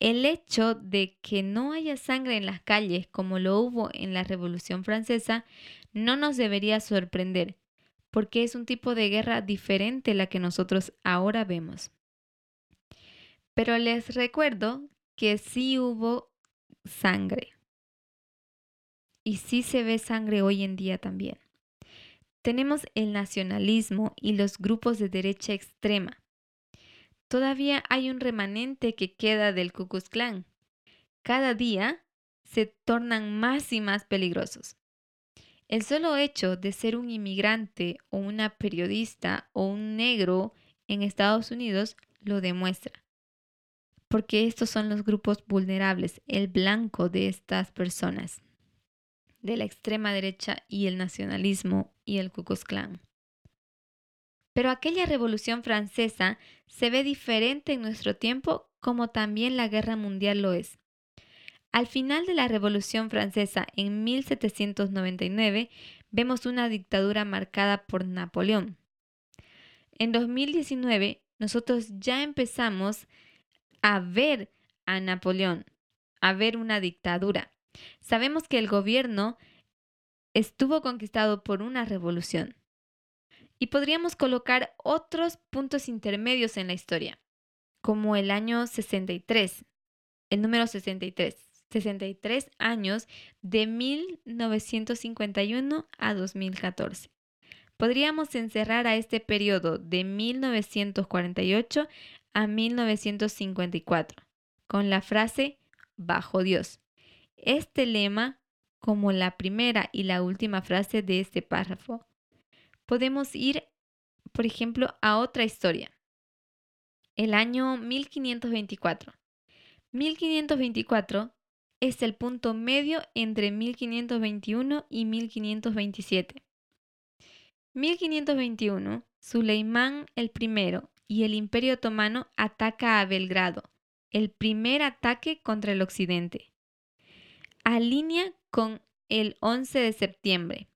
el hecho de que no haya sangre en las calles como lo hubo en la Revolución Francesa no nos debería sorprender, porque es un tipo de guerra diferente a la que nosotros ahora vemos. Pero les recuerdo que sí hubo sangre. Y sí se ve sangre hoy en día también. Tenemos el nacionalismo y los grupos de derecha extrema. Todavía hay un remanente que queda del Ku Klux Klan. Cada día se tornan más y más peligrosos. El solo hecho de ser un inmigrante o una periodista o un negro en Estados Unidos lo demuestra. Porque estos son los grupos vulnerables, el blanco de estas personas de la extrema derecha y el nacionalismo y el Ku Klux Klan. Pero aquella revolución francesa se ve diferente en nuestro tiempo como también la guerra mundial lo es. Al final de la Revolución Francesa en 1799 vemos una dictadura marcada por Napoleón. En 2019 nosotros ya empezamos a ver a Napoleón, a ver una dictadura. Sabemos que el gobierno estuvo conquistado por una revolución. Y podríamos colocar otros puntos intermedios en la historia, como el año 63, el número 63, 63 años de 1951 a 2014. Podríamos encerrar a este periodo de 1948 a 1954 con la frase bajo Dios. Este lema, como la primera y la última frase de este párrafo, podemos ir, por ejemplo, a otra historia. El año 1524. 1524 es el punto medio entre 1521 y 1527. 1521, Suleimán I y el Imperio Otomano ataca a Belgrado, el primer ataque contra el occidente alinea con el 11 de septiembre.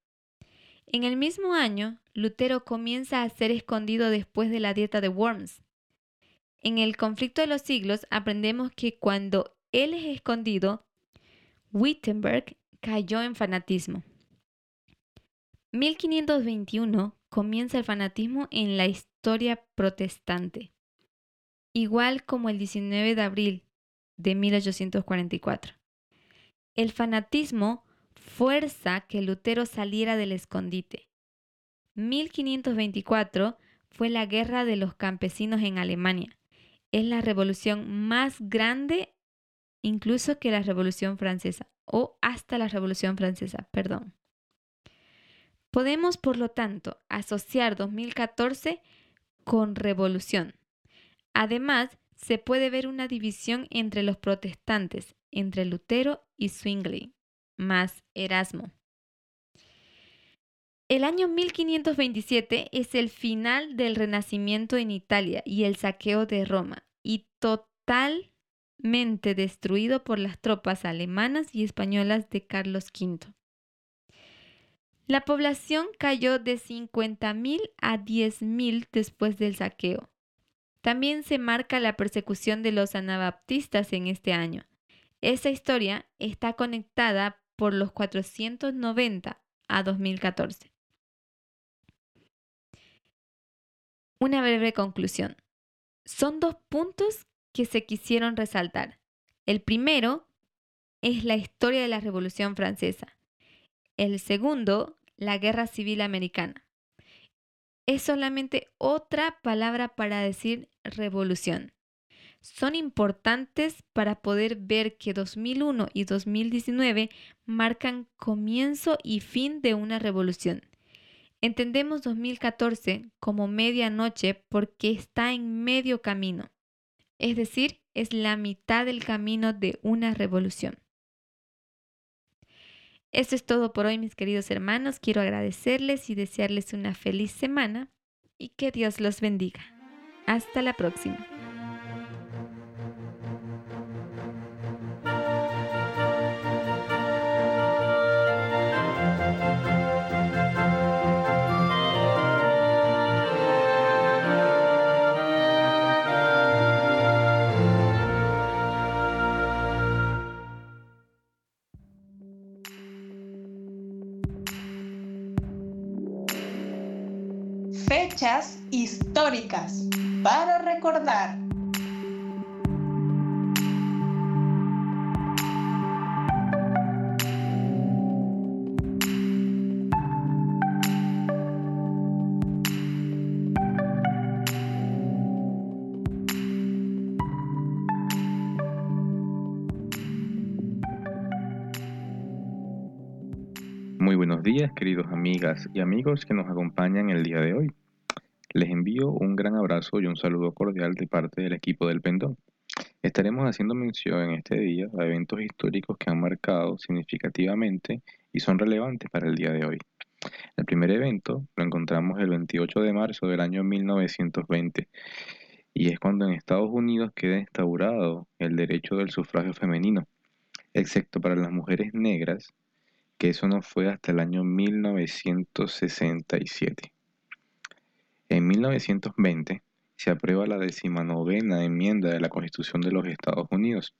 En el mismo año, Lutero comienza a ser escondido después de la dieta de Worms. En el conflicto de los siglos aprendemos que cuando él es escondido, Wittenberg cayó en fanatismo. 1521 comienza el fanatismo en la historia protestante, igual como el 19 de abril de 1844. El fanatismo fuerza que Lutero saliera del escondite. 1524 fue la guerra de los campesinos en Alemania. Es la revolución más grande incluso que la Revolución Francesa, o hasta la Revolución Francesa, perdón. Podemos, por lo tanto, asociar 2014 con revolución. Además, se puede ver una división entre los protestantes, entre Lutero y Zwingli, más Erasmo. El año 1527 es el final del Renacimiento en Italia y el saqueo de Roma, y totalmente destruido por las tropas alemanas y españolas de Carlos V. La población cayó de 50.000 a 10.000 después del saqueo. También se marca la persecución de los anabaptistas en este año, esa historia está conectada por los 490 a 2014. Una breve conclusión. Son dos puntos que se quisieron resaltar. El primero es la historia de la Revolución Francesa. El segundo, la Guerra Civil Americana. Es solamente otra palabra para decir revolución son importantes para poder ver que 2001 y 2019 marcan comienzo y fin de una revolución. Entendemos 2014 como medianoche porque está en medio camino, Es decir, es la mitad del camino de una revolución. Esto es todo por hoy, mis queridos hermanos. Quiero agradecerles y desearles una feliz semana y que Dios los bendiga. Hasta la próxima. Fechas históricas para recordar. Muy buenos días, queridos amigas y amigos que nos acompañan el día de hoy. Un gran abrazo y un saludo cordial de parte del equipo del Pendón. Estaremos haciendo mención en este día a eventos históricos que han marcado significativamente y son relevantes para el día de hoy. El primer evento lo encontramos el 28 de marzo del año 1920 y es cuando en Estados Unidos queda instaurado el derecho del sufragio femenino, excepto para las mujeres negras que eso no fue hasta el año 1967. En 1920 se aprueba la decimanovena enmienda de la Constitución de los Estados Unidos,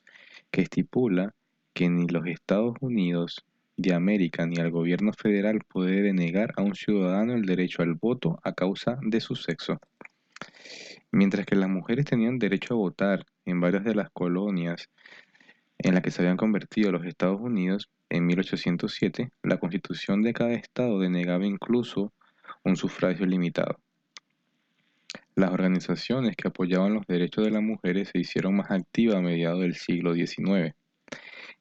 que estipula que ni los Estados Unidos de América ni el gobierno federal puede denegar a un ciudadano el derecho al voto a causa de su sexo. Mientras que las mujeres tenían derecho a votar en varias de las colonias en las que se habían convertido los Estados Unidos, en 1807, la constitución de cada estado denegaba incluso un sufragio limitado. Las organizaciones que apoyaban los derechos de las mujeres se hicieron más activas a mediados del siglo XIX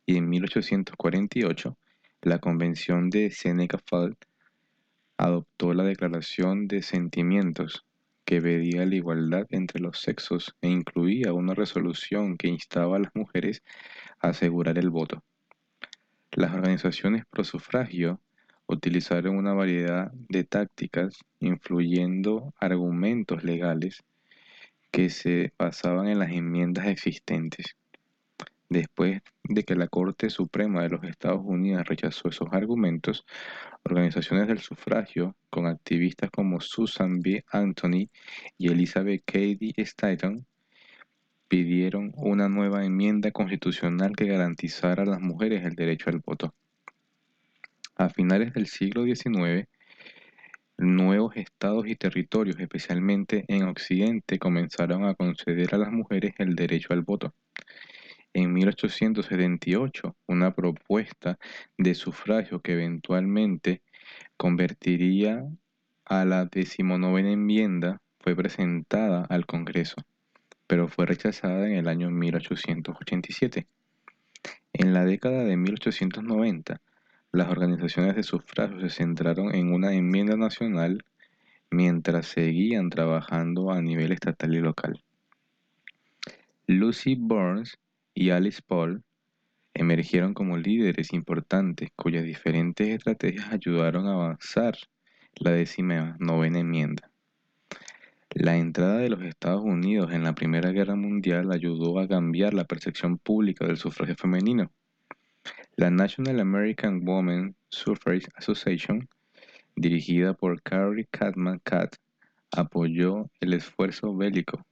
y en 1848 la Convención de Seneca Falls adoptó la Declaración de Sentimientos que pedía la igualdad entre los sexos e incluía una resolución que instaba a las mujeres a asegurar el voto. Las organizaciones pro sufragio utilizaron una variedad de tácticas influyendo argumentos legales que se basaban en las enmiendas existentes. Después de que la Corte Suprema de los Estados Unidos rechazó esos argumentos, organizaciones del sufragio, con activistas como Susan B. Anthony y Elizabeth Cady Stanton, pidieron una nueva enmienda constitucional que garantizara a las mujeres el derecho al voto. A finales del siglo XIX, nuevos estados y territorios, especialmente en Occidente, comenzaron a conceder a las mujeres el derecho al voto. En 1878, una propuesta de sufragio que eventualmente convertiría a la decimonovena enmienda fue presentada al Congreso pero fue rechazada en el año 1887. En la década de 1890, las organizaciones de sufragio se centraron en una enmienda nacional mientras seguían trabajando a nivel estatal y local. Lucy Burns y Alice Paul emergieron como líderes importantes cuyas diferentes estrategias ayudaron a avanzar la décima novena enmienda. La entrada de los Estados Unidos en la Primera Guerra Mundial ayudó a cambiar la percepción pública del sufragio femenino. La National American Women Suffrage Association, dirigida por Carrie Catman Catt, apoyó el esfuerzo bélico,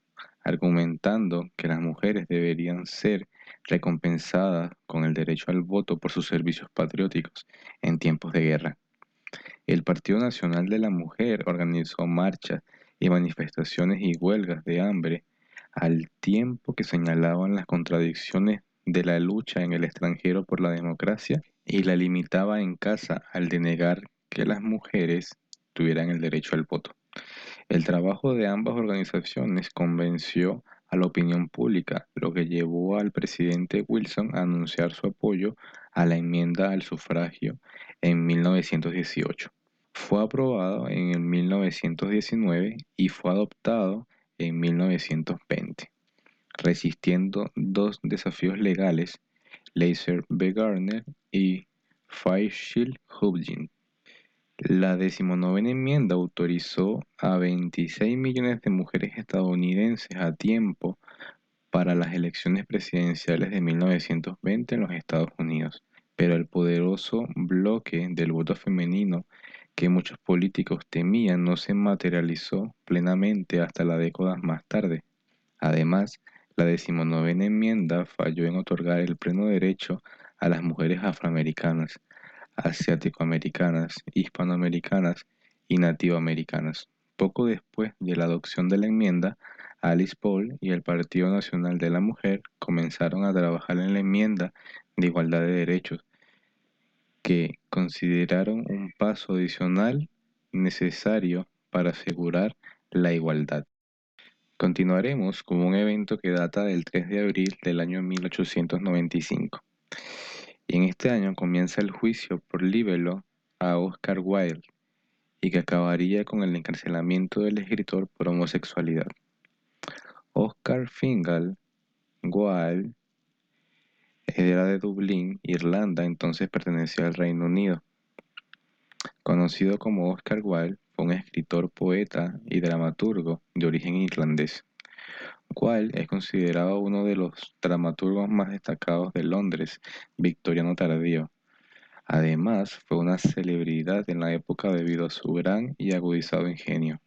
argumentando que las mujeres deberían ser recompensadas con el derecho al voto por sus servicios patrióticos en tiempos de guerra. El Partido Nacional de la Mujer organizó marchas y manifestaciones y huelgas de hambre, al tiempo que señalaban las contradicciones de la lucha en el extranjero por la democracia y la limitaba en casa al denegar que las mujeres tuvieran el derecho al voto. El trabajo de ambas organizaciones convenció a la opinión pública, lo que llevó al presidente Wilson a anunciar su apoyo a la enmienda al sufragio en 1918. Fue aprobado en el 1919 y fue adoptado en 1920. Resistiendo dos desafíos legales, Laser B. Garner y Fairchild Hudgins. La decimonovena enmienda autorizó a 26 millones de mujeres estadounidenses a tiempo para las elecciones presidenciales de 1920 en los Estados Unidos, pero el poderoso bloque del voto femenino que muchos políticos temían no se materializó plenamente hasta las décadas más tarde. Además, la decimonovena enmienda falló en otorgar el pleno derecho a las mujeres afroamericanas, asiático-americanas, hispanoamericanas y nativoamericanas. Poco después de la adopción de la enmienda, Alice Paul y el Partido Nacional de la Mujer comenzaron a trabajar en la enmienda de igualdad de derechos, que consideraron un paso adicional necesario para asegurar la igualdad. Continuaremos con un evento que data del 3 de abril del año 1895. Y en este año comienza el juicio por libelo a Oscar Wilde y que acabaría con el encarcelamiento del escritor por homosexualidad. Oscar Fingal Wilde era de Dublín, Irlanda, entonces pertenecía al Reino Unido. Conocido como Oscar Wilde, fue un escritor, poeta y dramaturgo de origen irlandés. Wilde es considerado uno de los dramaturgos más destacados de Londres, victoriano tardío. Además, fue una celebridad en la época debido a su gran y agudizado ingenio.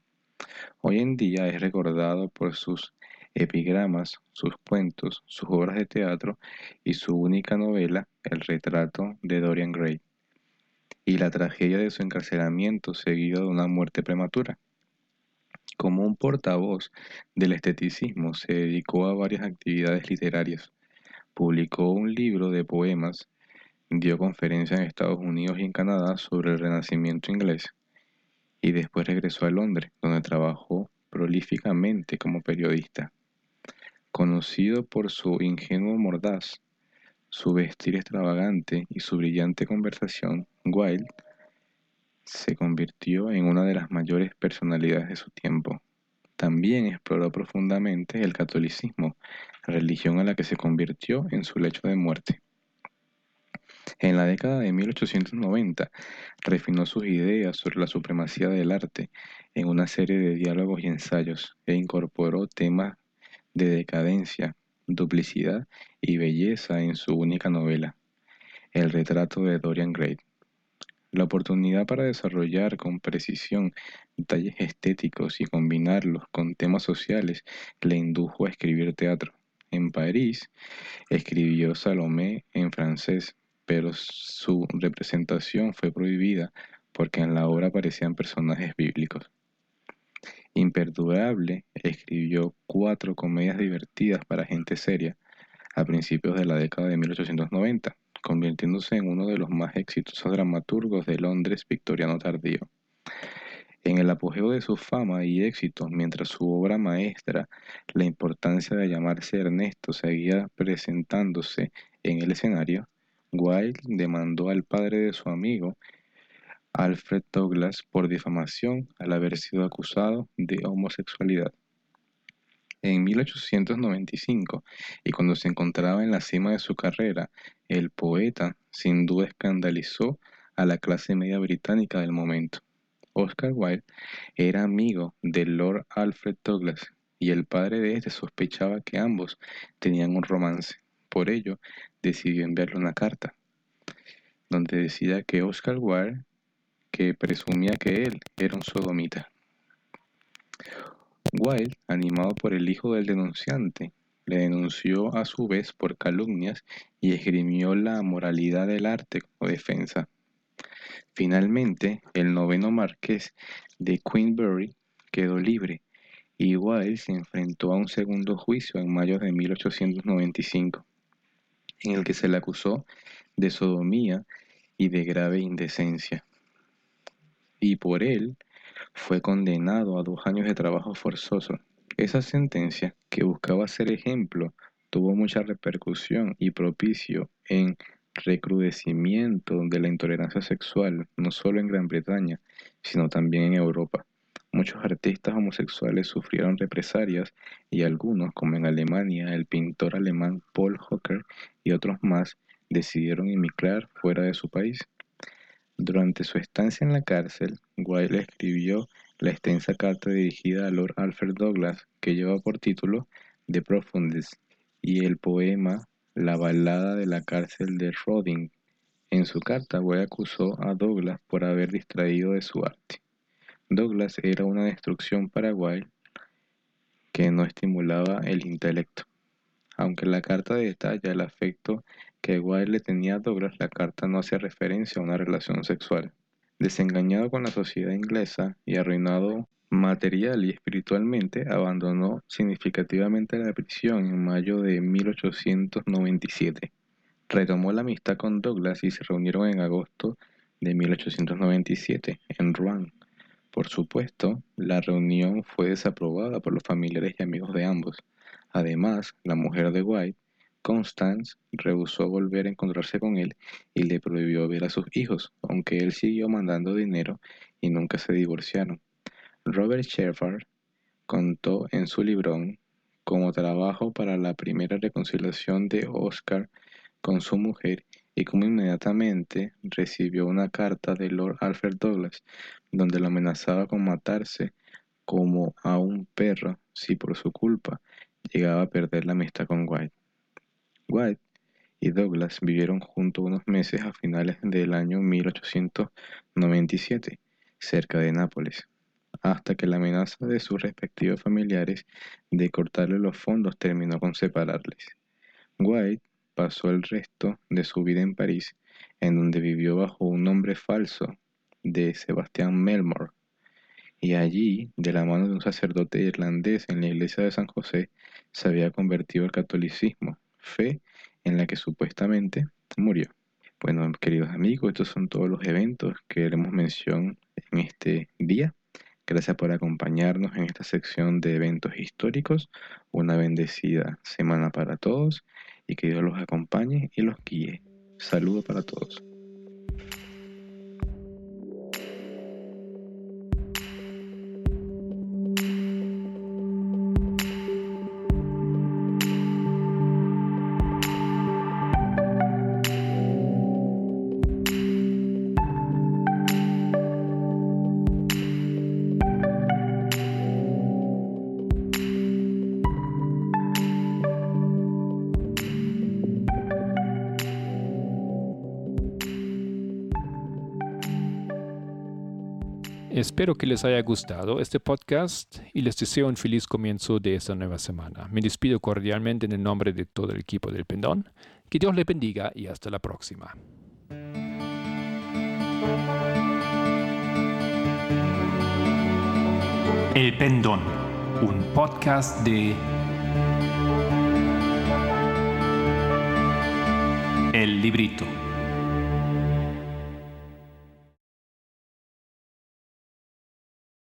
Hoy en día es recordado por sus epigramas, sus cuentos, sus obras de teatro y su única novela, El retrato de Dorian Gray, y la tragedia de su encarcelamiento seguido de una muerte prematura. Como un portavoz del esteticismo, se dedicó a varias actividades literarias. Publicó un libro de poemas, dio conferencias en Estados Unidos y en Canadá sobre el Renacimiento inglés, y después regresó a Londres, donde trabajó prolíficamente como periodista. Conocido por su ingenuo mordaz, su vestir extravagante y su brillante conversación, Wilde se convirtió en una de las mayores personalidades de su tiempo. También exploró profundamente el catolicismo, religión a la que se convirtió en su lecho de muerte. En la década de 1890 refinó sus ideas sobre la supremacía del arte en una serie de diálogos y ensayos e incorporó temas de decadencia, duplicidad y belleza en su única novela, El retrato de Dorian Gray. La oportunidad para desarrollar con precisión detalles estéticos y combinarlos con temas sociales le indujo a escribir teatro. En París escribió Salomé en francés, pero su representación fue prohibida porque en la obra aparecían personajes bíblicos. Imperdurable escribió cuatro comedias divertidas para gente seria a principios de la década de 1890, convirtiéndose en uno de los más exitosos dramaturgos de Londres victoriano tardío. En el apogeo de su fama y éxitos, mientras su obra maestra, la importancia de llamarse Ernesto, seguía presentándose en el escenario, Wilde demandó al padre de su amigo Alfred Douglas por difamación al haber sido acusado de homosexualidad. En 1895, y cuando se encontraba en la cima de su carrera, el poeta sin duda escandalizó a la clase media británica del momento. Oscar Wilde era amigo de Lord Alfred Douglas y el padre de este sospechaba que ambos tenían un romance. Por ello, decidió enviarle una carta donde decía que Oscar Wilde que presumía que él era un sodomita. Wilde, animado por el hijo del denunciante, le denunció a su vez por calumnias y esgrimió la moralidad del arte como defensa. Finalmente, el noveno marqués de Queenberry quedó libre y Wilde se enfrentó a un segundo juicio en mayo de 1895, en el que se le acusó de sodomía y de grave indecencia y por él fue condenado a dos años de trabajo forzoso. Esa sentencia, que buscaba ser ejemplo, tuvo mucha repercusión y propicio en recrudecimiento de la intolerancia sexual, no solo en Gran Bretaña, sino también en Europa. Muchos artistas homosexuales sufrieron represalias y algunos, como en Alemania el pintor alemán Paul Hocker y otros más, decidieron emigrar fuera de su país. Durante su estancia en la cárcel, Wilde escribió la extensa carta dirigida a Lord Alfred Douglas que lleva por título De Profundis y el poema La balada de la cárcel de Roding. En su carta, Wilde acusó a Douglas por haber distraído de su arte. Douglas era una destrucción para Wilde que no estimulaba el intelecto. Aunque la carta detalla el afecto que Wilde tenía a Douglas, la carta no hace referencia a una relación sexual. Desengañado con la sociedad inglesa y arruinado material y espiritualmente, abandonó significativamente la prisión en mayo de 1897. Retomó la amistad con Douglas y se reunieron en agosto de 1897 en Rouen. Por supuesto, la reunión fue desaprobada por los familiares y amigos de ambos. Además, la mujer de White, Constance, rehusó volver a encontrarse con él y le prohibió ver a sus hijos, aunque él siguió mandando dinero y nunca se divorciaron. Robert Shepard contó en su librón como trabajo para la primera reconciliación de Oscar con su mujer y como inmediatamente recibió una carta de Lord Alfred Douglas donde lo amenazaba con matarse como a un perro si por su culpa llegaba a perder la amistad con White. White y Douglas vivieron juntos unos meses a finales del año 1897, cerca de Nápoles, hasta que la amenaza de sus respectivos familiares de cortarle los fondos terminó con separarles. White pasó el resto de su vida en París, en donde vivió bajo un nombre falso de Sebastián Melmore. Y allí, de la mano de un sacerdote irlandés en la iglesia de San José, se había convertido al catolicismo, fe en la que supuestamente murió. Bueno, queridos amigos, estos son todos los eventos que haremos mención en este día. Gracias por acompañarnos en esta sección de eventos históricos. Una bendecida semana para todos y que Dios los acompañe y los guíe. Saludo para todos. Espero que les haya gustado este podcast y les deseo un feliz comienzo de esta nueva semana. Me despido cordialmente en el nombre de todo el equipo del Pendón. Que Dios les bendiga y hasta la próxima. El Pendón, un podcast de El Librito.